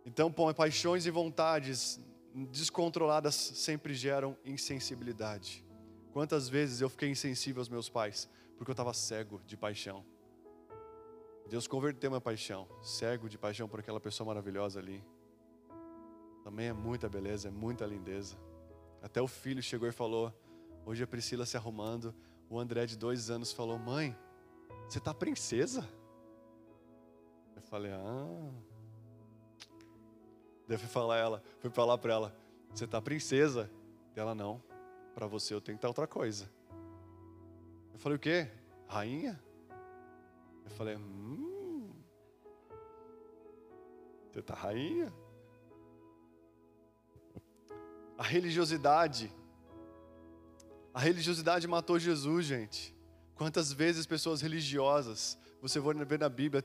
Então, paixões e vontades descontroladas sempre geram insensibilidade. Quantas vezes eu fiquei insensível aos meus pais porque eu estava cego de paixão. Deus converteu minha paixão, cego de paixão por aquela pessoa maravilhosa ali. Também é muita beleza, é muita lindeza. Até o filho chegou e falou: Hoje a Priscila se arrumando, o André de dois anos falou: Mãe, você tá princesa? Eu falei: Ah. Fui falar ela, fui falar para ela: Você tá princesa? Ela não. Para você eu tenho que estar outra coisa. Eu falei: O quê? Rainha? Eu falei: Hum. Você tá rainha? A religiosidade a religiosidade matou Jesus, gente. Quantas vezes pessoas religiosas, você vai ver na Bíblia,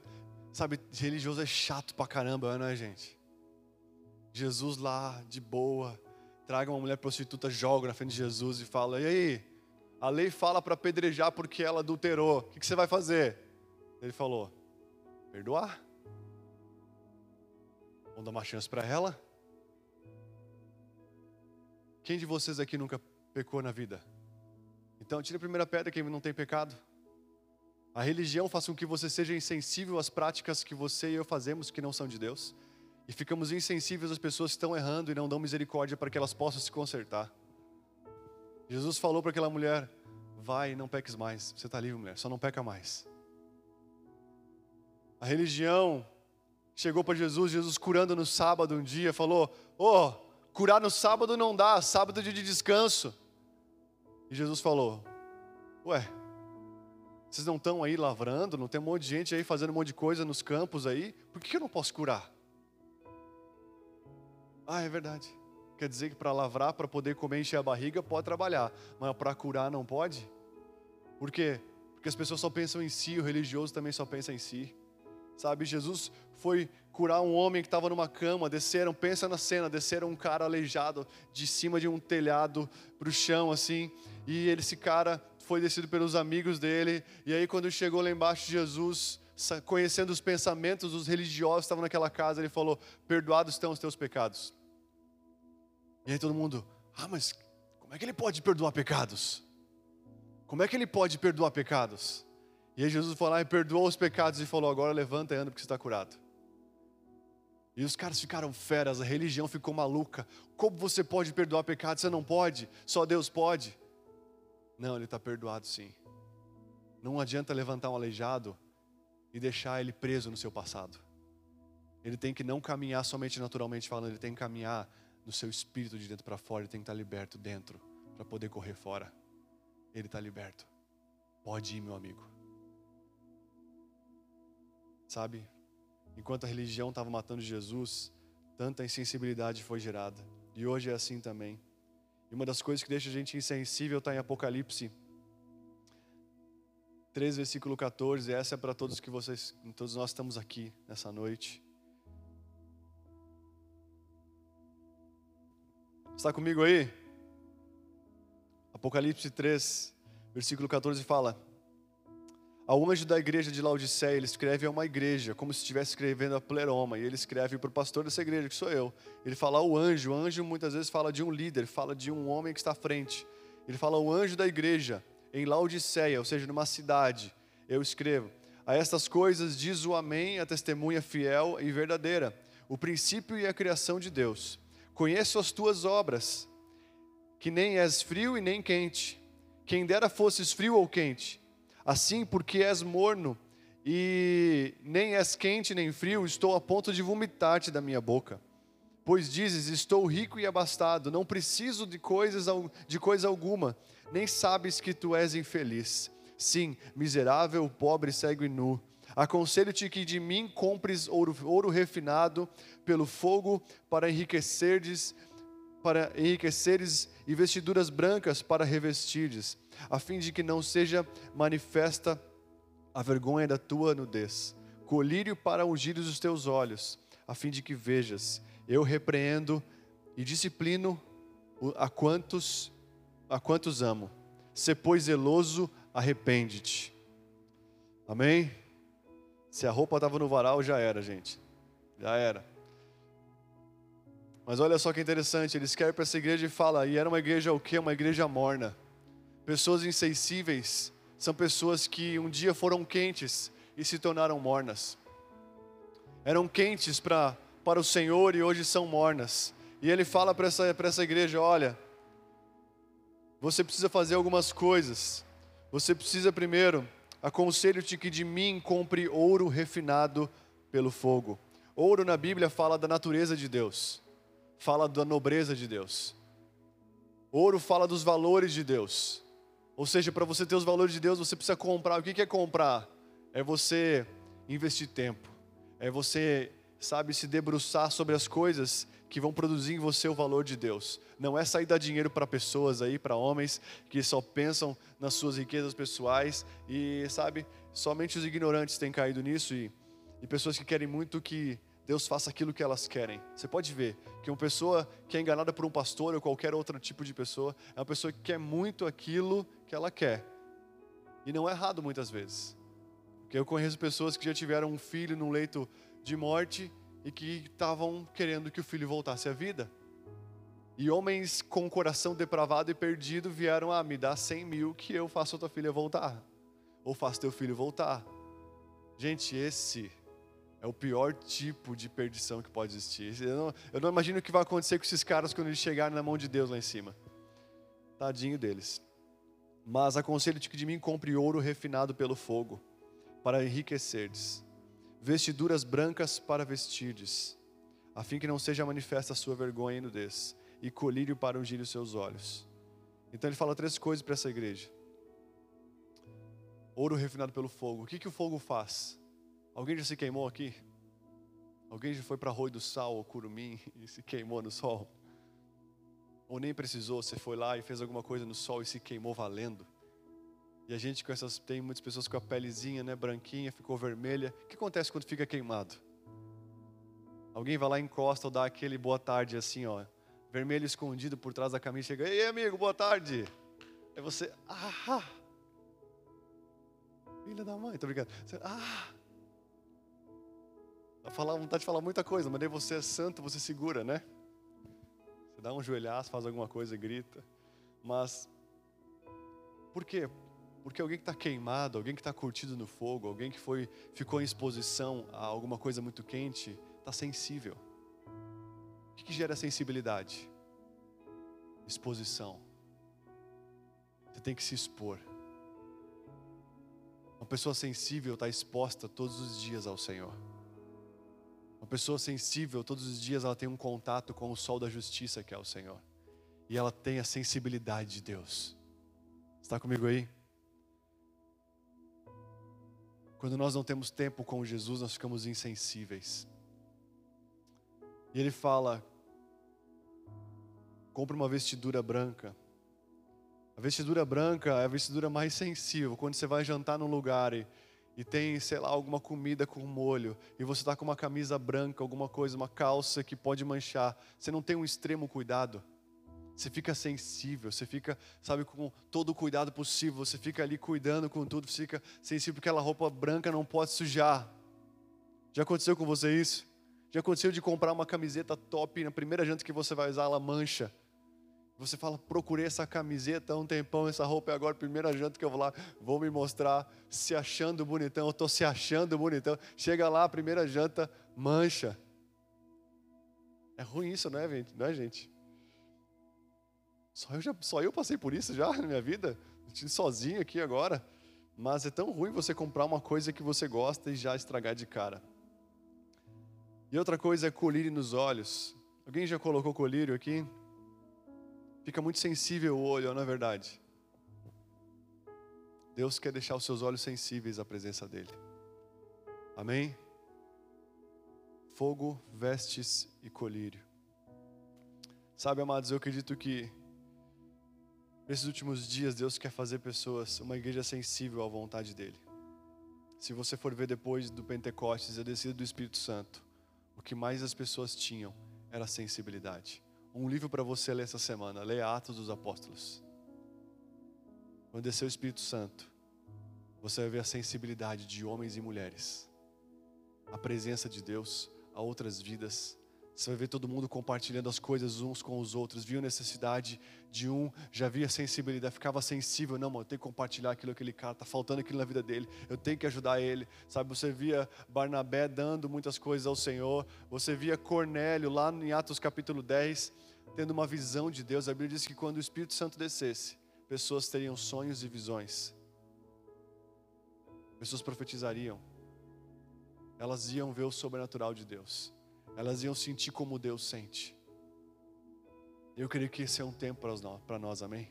sabe, religioso é chato pra caramba, não é, gente? Jesus lá, de boa, traga uma mulher prostituta, joga na frente de Jesus e fala: E aí? A lei fala para apedrejar porque ela adulterou. O que, que você vai fazer? Ele falou: Perdoar. Vamos dar uma chance para ela? Quem de vocês aqui nunca pecou na vida? Então, tire a primeira pedra quem não tem pecado. A religião faz com que você seja insensível às práticas que você e eu fazemos que não são de Deus. E ficamos insensíveis às pessoas que estão errando e não dão misericórdia para que elas possam se consertar. Jesus falou para aquela mulher: Vai, não peques mais. Você está livre, mulher, só não peca mais. A religião chegou para Jesus, Jesus curando no sábado um dia, falou: Oh, curar no sábado não dá, sábado é dia de descanso. E Jesus falou: Ué, vocês não estão aí lavrando, não tem um monte de gente aí fazendo um monte de coisa nos campos aí, por que eu não posso curar? Ah, é verdade. Quer dizer que para lavrar, para poder comer, encher a barriga, pode trabalhar, mas para curar não pode? Por quê? Porque as pessoas só pensam em si, o religioso também só pensa em si. Sabe, Jesus foi curar um homem que estava numa cama, desceram, pensa na cena, desceram um cara aleijado de cima de um telhado para o chão assim, e esse cara foi descido pelos amigos dele, e aí quando chegou lá embaixo Jesus, conhecendo os pensamentos dos religiosos que estavam naquela casa, ele falou: "Perdoados estão os teus pecados". E aí todo mundo: "Ah, mas como é que ele pode perdoar pecados? Como é que ele pode perdoar pecados?" E aí Jesus foi lá e perdoou os pecados e falou: "Agora levanta e anda porque você está curado". E os caras ficaram feras, a religião ficou maluca. Como você pode perdoar pecado? Você não pode, só Deus pode. Não, ele está perdoado sim. Não adianta levantar um aleijado e deixar ele preso no seu passado. Ele tem que não caminhar somente naturalmente falando, ele tem que caminhar no seu espírito de dentro para fora, ele tem que estar liberto dentro para poder correr fora. Ele está liberto. Pode ir, meu amigo. Sabe? Enquanto a religião estava matando Jesus, tanta insensibilidade foi gerada. E hoje é assim também. E uma das coisas que deixa a gente insensível está em Apocalipse 3, versículo 14. Essa é para todos que vocês, todos nós estamos aqui nessa noite. Está comigo aí? Apocalipse 3, versículo 14 fala: Ao anjo da igreja de Laodiceia, ele escreve a uma igreja, como se estivesse escrevendo a pleroma, e ele escreve para o pastor dessa igreja, que sou eu. Ele fala ao anjo, o anjo muitas vezes fala de um líder, fala de um homem que está à frente. Ele fala ao anjo da igreja, em Laodiceia, ou seja, numa cidade. Eu escrevo: A estas coisas diz o Amém, a testemunha fiel e verdadeira, o princípio e a criação de Deus. Conheço as tuas obras, que nem és frio e nem quente. Quem dera fosses frio ou quente. Assim, porque és morno e nem és quente nem frio, estou a ponto de vomitar-te da minha boca. Pois dizes: Estou rico e abastado, não preciso de coisas de coisa alguma, nem sabes que tu és infeliz. Sim, miserável, pobre, cego e nu. Aconselho-te que de mim compres ouro, ouro refinado pelo fogo para enriqueceres para enriqueceres e vestiduras brancas para revestires, a fim de que não seja manifesta a vergonha da tua nudez. Colírio para ungir os teus olhos, a fim de que vejas. Eu repreendo e disciplino a quantos a quantos amo. Se pois zeloso, arrepende-te. Amém? Se a roupa estava no varal, já era, gente. Já era. Mas olha só que interessante, ele escreve para essa igreja e fala, e era uma igreja o quê? Uma igreja morna. Pessoas insensíveis são pessoas que um dia foram quentes e se tornaram mornas. Eram quentes pra, para o Senhor e hoje são mornas. E ele fala para essa, essa igreja: olha, você precisa fazer algumas coisas. Você precisa primeiro, aconselho-te que de mim compre ouro refinado pelo fogo. Ouro na Bíblia fala da natureza de Deus fala da nobreza de Deus. Ouro fala dos valores de Deus. Ou seja, para você ter os valores de Deus, você precisa comprar. O que é comprar? É você investir tempo. É você, sabe, se debruçar sobre as coisas que vão produzir em você o valor de Deus. Não é sair dar dinheiro para pessoas aí, para homens que só pensam nas suas riquezas pessoais e, sabe, somente os ignorantes têm caído nisso e, e pessoas que querem muito que Deus faça aquilo que elas querem. Você pode ver que uma pessoa que é enganada por um pastor ou qualquer outro tipo de pessoa é uma pessoa que quer muito aquilo que ela quer. E não é errado muitas vezes. Porque eu conheço pessoas que já tiveram um filho num leito de morte e que estavam querendo que o filho voltasse à vida. E homens com o coração depravado e perdido vieram a ah, me dar 100 mil que eu faço a tua filha voltar. Ou faço teu filho voltar. Gente, esse é o pior tipo de perdição que pode existir. Eu não, eu não imagino o que vai acontecer com esses caras quando eles chegarem na mão de Deus lá em cima. Tadinho deles. Mas aconselho-te que de mim compre ouro refinado pelo fogo, para enriquecerdes, vestiduras brancas para vestirdes, a fim que não seja manifesta a sua vergonha e nudez, e colírio para ungir os seus olhos. Então ele fala três coisas para essa igreja: ouro refinado pelo fogo. O que, que o fogo faz? Alguém já se queimou aqui? Alguém já foi para Rui do Sal ou Curumim e se queimou no sol? Ou nem precisou, você foi lá e fez alguma coisa no sol e se queimou valendo? E a gente com essas, tem muitas pessoas com a pelezinha, né, branquinha, ficou vermelha. O que acontece quando fica queimado? Alguém vai lá, encosta ou dá aquele boa tarde assim, ó, vermelho escondido por trás da camisa, chega, ei amigo, boa tarde. Aí você, ah, filha da mãe, tô brincando. Você, ah, falar, vontade de falar muita coisa, mas daí você é santo, você segura, né? Você dá um joelhaço, faz alguma coisa, grita. Mas, por quê? Porque alguém que está queimado, alguém que está curtido no fogo, alguém que foi, ficou em exposição a alguma coisa muito quente, está sensível. O que, que gera sensibilidade? Exposição. Você tem que se expor. Uma pessoa sensível está exposta todos os dias ao Senhor. Uma pessoa sensível, todos os dias ela tem um contato com o sol da justiça que é o Senhor. e ela tem a sensibilidade de Deus. Está comigo aí? Quando nós não temos tempo com Jesus, nós ficamos insensíveis. E ele fala: compre uma vestidura branca. A vestidura branca é a vestidura mais sensível. Quando você vai jantar num lugar e, e tem, sei lá, alguma comida com molho, e você está com uma camisa branca, alguma coisa, uma calça que pode manchar, você não tem um extremo cuidado. Você fica sensível, você fica, sabe, com todo o cuidado possível, você fica ali cuidando com tudo, você fica sensível porque aquela roupa branca não pode sujar. Já aconteceu com você isso? Já aconteceu de comprar uma camiseta top e na primeira janta que você vai usar ela mancha? Você fala, procurei essa camiseta há um tempão, essa roupa é agora primeira janta que eu vou lá, vou me mostrar se achando bonitão, eu estou se achando bonitão. Chega lá, primeira janta, mancha. É ruim isso, não é, gente? Não é, gente? Só eu, já, só eu passei por isso já na minha vida, sozinho aqui agora. Mas é tão ruim você comprar uma coisa que você gosta e já estragar de cara. E outra coisa é colírio nos olhos. Alguém já colocou colírio aqui? Fica muito sensível o olho, não é verdade? Deus quer deixar os seus olhos sensíveis à presença dEle. Amém? Fogo, vestes e colírio. Sabe, amados, eu acredito que nesses últimos dias Deus quer fazer pessoas, uma igreja sensível à vontade dEle. Se você for ver depois do Pentecostes, a descida do Espírito Santo, o que mais as pessoas tinham era sensibilidade um livro para você ler essa semana. Leia Atos dos Apóstolos. Quando descer o Espírito Santo, você vai ver a sensibilidade de homens e mulheres, a presença de Deus a outras vidas, você vai ver todo mundo compartilhando as coisas uns com os outros. Viu necessidade de um, já via sensibilidade, ficava sensível. Não, mano, eu tenho que compartilhar aquilo aquele cara, tá faltando aquilo na vida dele. Eu tenho que ajudar ele. Sabe, você via Barnabé dando muitas coisas ao Senhor. Você via Cornélio lá em Atos capítulo 10, tendo uma visão de Deus. A Bíblia diz que quando o Espírito Santo descesse, pessoas teriam sonhos e visões. Pessoas profetizariam. Elas iam ver o sobrenatural de Deus elas iam sentir como Deus sente. Eu creio que esse é um tempo para nós, amém?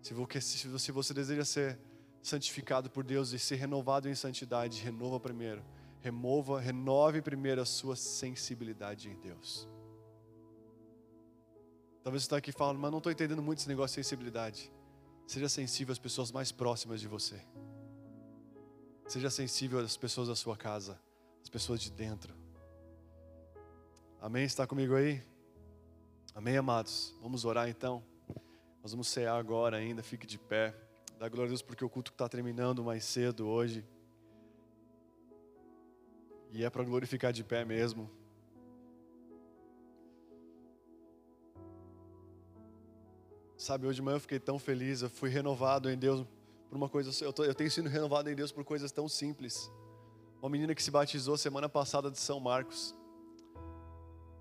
Se você, se você deseja ser santificado por Deus e ser renovado em santidade, renova primeiro. Remova, renove primeiro a sua sensibilidade em Deus. Talvez você está aqui falando, mas não estou entendendo muito esse negócio de sensibilidade. Seja sensível às pessoas mais próximas de você. Seja sensível às pessoas da sua casa, às pessoas de dentro. Amém? Está comigo aí? Amém, amados? Vamos orar então. Nós vamos cear agora ainda, fique de pé. Dá glória a Deus porque o culto está terminando mais cedo hoje. E é para glorificar de pé mesmo. Sabe, hoje de manhã eu fiquei tão feliz, eu fui renovado em Deus por uma coisa, eu, tô, eu tenho sido renovado em Deus por coisas tão simples. Uma menina que se batizou semana passada de São Marcos.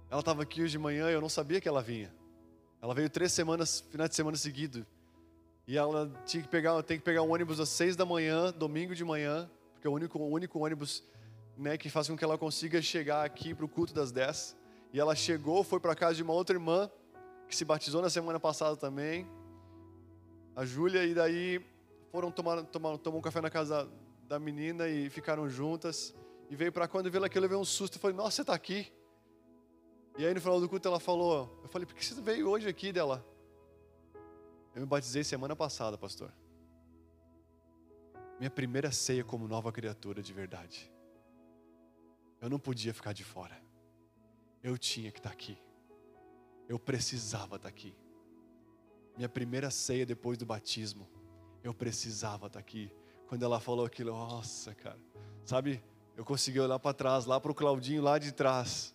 Ela estava aqui hoje de manhã e eu não sabia que ela vinha. Ela veio três semanas, final de semana seguido. E ela tinha que pegar, tem que pegar um ônibus às seis da manhã, domingo de manhã, porque é o único, o único ônibus né, que faz com que ela consiga chegar aqui para o culto das dez. E ela chegou, foi para casa de uma outra irmã que se batizou na semana passada também, a Júlia, e daí foram tomar, tomar, tomar um café na casa da menina e ficaram juntas. E veio para quando viu aquilo, veio um susto. Eu falei, nossa, você está aqui? E aí no final do culto ela falou, eu falei, por que você veio hoje aqui dela? Eu me batizei semana passada, pastor. Minha primeira ceia como nova criatura de verdade. Eu não podia ficar de fora. Eu tinha que estar aqui. Eu precisava estar aqui. Minha primeira ceia depois do batismo. Eu precisava estar aqui. Quando ela falou aquilo, nossa, cara. Sabe, eu consegui olhar para trás, lá para o Claudinho lá de trás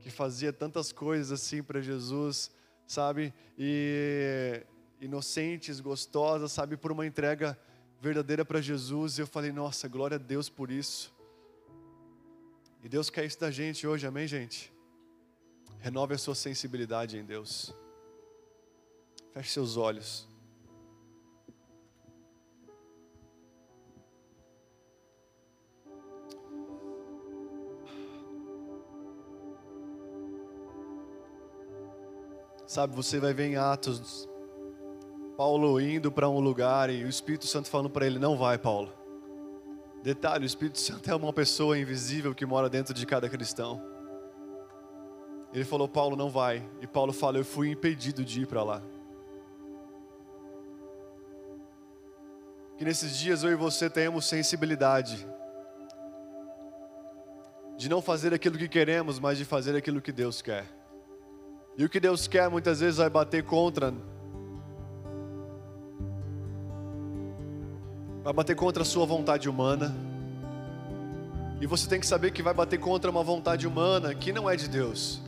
que fazia tantas coisas assim para Jesus, sabe? E inocentes, gostosas, sabe? Por uma entrega verdadeira para Jesus. E eu falei, nossa, glória a Deus por isso. E Deus quer isso da gente hoje, amém, gente? Renove a sua sensibilidade em Deus. Feche seus olhos. Sabe, você vai ver em Atos Paulo indo para um lugar e o Espírito Santo falando para ele: Não vai, Paulo. Detalhe: o Espírito Santo é uma pessoa invisível que mora dentro de cada cristão. Ele falou: Paulo, não vai. E Paulo fala: Eu fui impedido de ir para lá. Que nesses dias eu e você tenhamos sensibilidade de não fazer aquilo que queremos, mas de fazer aquilo que Deus quer. E o que Deus quer muitas vezes vai bater contra vai bater contra a sua vontade humana. E você tem que saber que vai bater contra uma vontade humana que não é de Deus.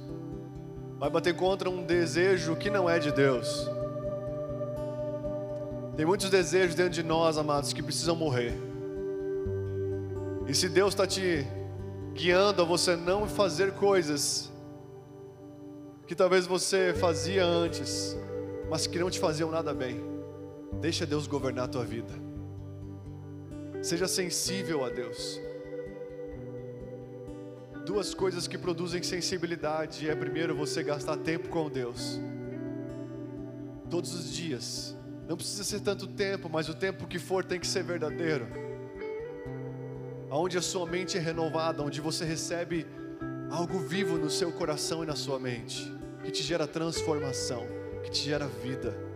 Vai bater contra um desejo que não é de Deus. Tem muitos desejos dentro de nós, amados, que precisam morrer. E se Deus está te guiando a você não fazer coisas que talvez você fazia antes, mas que não te faziam nada bem, deixa Deus governar a tua vida. Seja sensível a Deus. Duas coisas que produzem sensibilidade é primeiro você gastar tempo com Deus. Todos os dias. Não precisa ser tanto tempo, mas o tempo que for tem que ser verdadeiro. Onde a sua mente é renovada, onde você recebe algo vivo no seu coração e na sua mente, que te gera transformação, que te gera vida.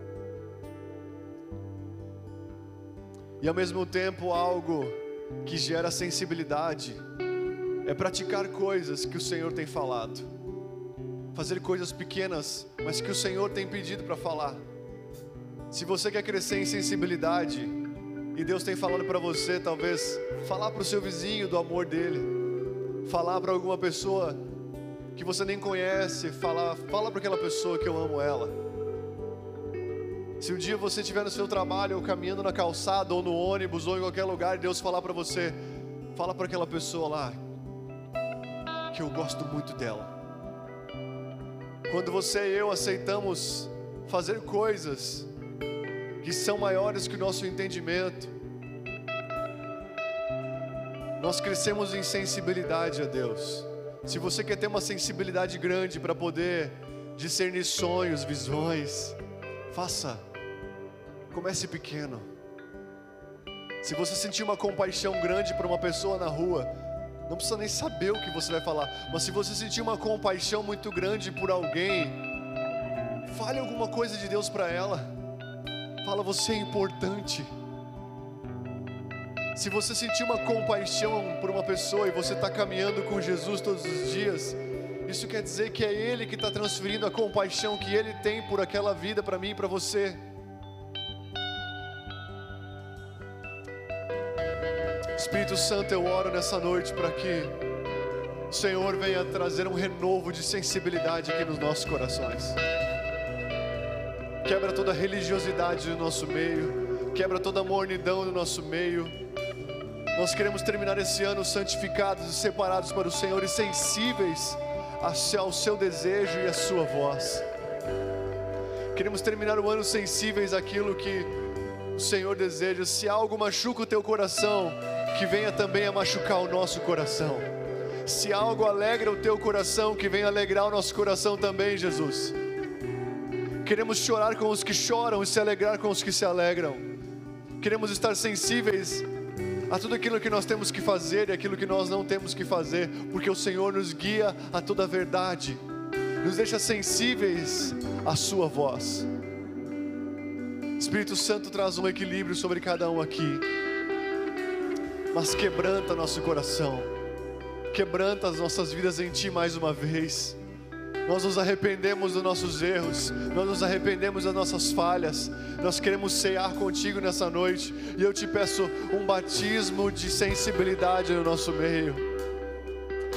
e ao mesmo tempo algo que gera sensibilidade é praticar coisas que o Senhor tem falado, fazer coisas pequenas, mas que o Senhor tem pedido para falar. Se você quer crescer em sensibilidade e Deus tem falado para você, talvez falar para o seu vizinho do amor dele, falar para alguma pessoa que você nem conhece, falar, fala para aquela pessoa que eu amo ela. Se um dia você estiver no seu trabalho, ou caminhando na calçada, ou no ônibus, ou em qualquer lugar, Deus falar para você, fala para aquela pessoa lá, que eu gosto muito dela. Quando você e eu aceitamos fazer coisas que são maiores que o nosso entendimento, nós crescemos em sensibilidade a Deus. Se você quer ter uma sensibilidade grande para poder discernir sonhos, visões, Faça. Comece pequeno. Se você sentir uma compaixão grande para uma pessoa na rua, não precisa nem saber o que você vai falar, mas se você sentir uma compaixão muito grande por alguém, fale alguma coisa de Deus para ela. Fala, você é importante. Se você sentir uma compaixão por uma pessoa e você está caminhando com Jesus todos os dias, isso quer dizer que é Ele que está transferindo a compaixão que Ele tem por aquela vida para mim e para você. Espírito Santo, eu oro nessa noite para que o Senhor venha trazer um renovo de sensibilidade aqui nos nossos corações. Quebra toda religiosidade do nosso meio, quebra toda mornidão do nosso meio. Nós queremos terminar esse ano santificados e separados para o Senhor e sensíveis ao seu desejo e à sua voz. Queremos terminar o ano sensíveis àquilo que o Senhor deseja. Se algo machuca o teu coração, que venha também a machucar o nosso coração. Se algo alegra o teu coração, que venha alegrar o nosso coração também, Jesus. Queremos chorar com os que choram e se alegrar com os que se alegram. Queremos estar sensíveis a tudo aquilo que nós temos que fazer e aquilo que nós não temos que fazer, porque o Senhor nos guia a toda a verdade, nos deixa sensíveis à Sua voz. Espírito Santo traz um equilíbrio sobre cada um aqui, mas quebranta nosso coração, quebranta as nossas vidas em Ti mais uma vez nós nos arrependemos dos nossos erros, nós nos arrependemos das nossas falhas, nós queremos cear contigo nessa noite, e eu te peço um batismo de sensibilidade no nosso meio,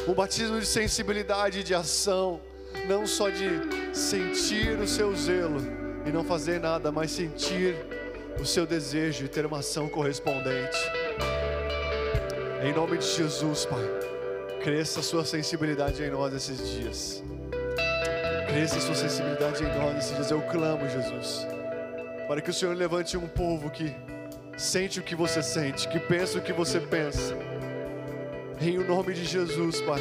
um batismo de sensibilidade e de ação, não só de sentir o seu zelo e não fazer nada, mas sentir o seu desejo e ter uma ação correspondente. Em nome de Jesus, Pai, cresça a sua sensibilidade em nós esses dias. Cresça a sua sensibilidade em nós nesses dias. Eu clamo, Jesus, para que o Senhor levante um povo que sente o que você sente, que pensa o que você pensa. Em o nome de Jesus, Pai.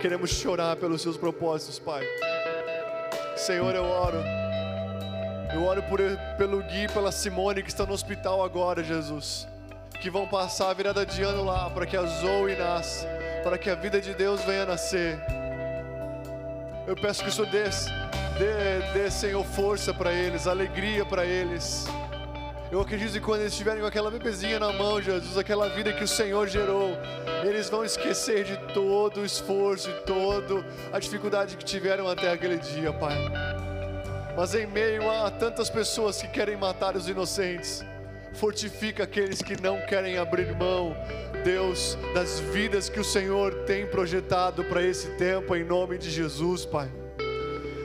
Queremos chorar pelos seus propósitos, Pai. Senhor, eu oro. Eu oro por, pelo Gui pela Simone que estão no hospital agora, Jesus. Que vão passar a virada de ano lá para que a Zoe nasça, para que a vida de Deus venha nascer. Eu peço que o Senhor dê, dê, dê Senhor, força para eles, alegria para eles. Eu acredito que quando eles estiverem com aquela bebezinha na mão, Jesus, aquela vida que o Senhor gerou, eles vão esquecer de todo o esforço e toda a dificuldade que tiveram até aquele dia, Pai. Mas em meio a tantas pessoas que querem matar os inocentes, fortifica aqueles que não querem abrir mão, Deus, das vidas que o Senhor tem projetado para esse tempo, em nome de Jesus, Pai.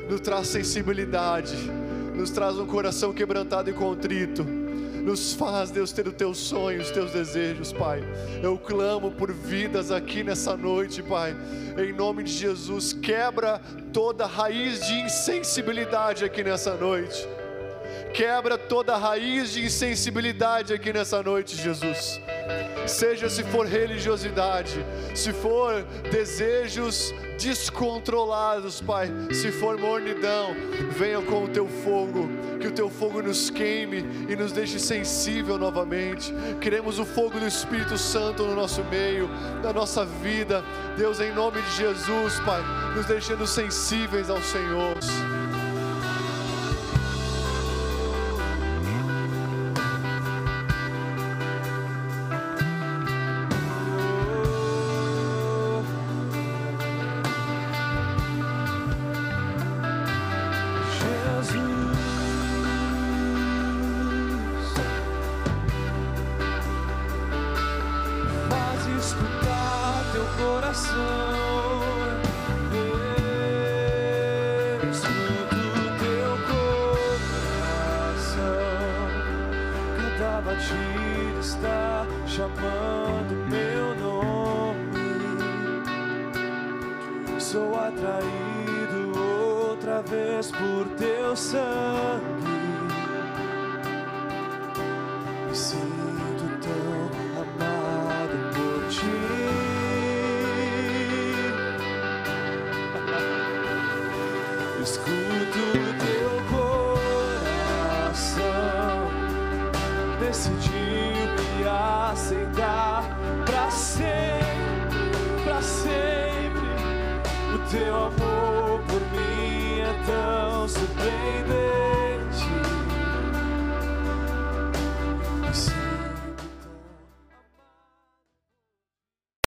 Nos traz sensibilidade, nos traz um coração quebrantado e contrito nos faz, Deus, ter os teus sonhos, os teus desejos, Pai. Eu clamo por vidas aqui nessa noite, Pai. Em nome de Jesus, quebra toda raiz de insensibilidade aqui nessa noite. Quebra toda raiz de insensibilidade aqui nessa noite, Jesus. Seja se for religiosidade, se for desejos descontrolados, Pai. Se for mornidão, venha com o teu fogo, que o teu fogo nos queime e nos deixe sensível novamente. Queremos o fogo do Espírito Santo no nosso meio, na nossa vida. Deus, em nome de Jesus, Pai, nos deixando sensíveis ao Senhor.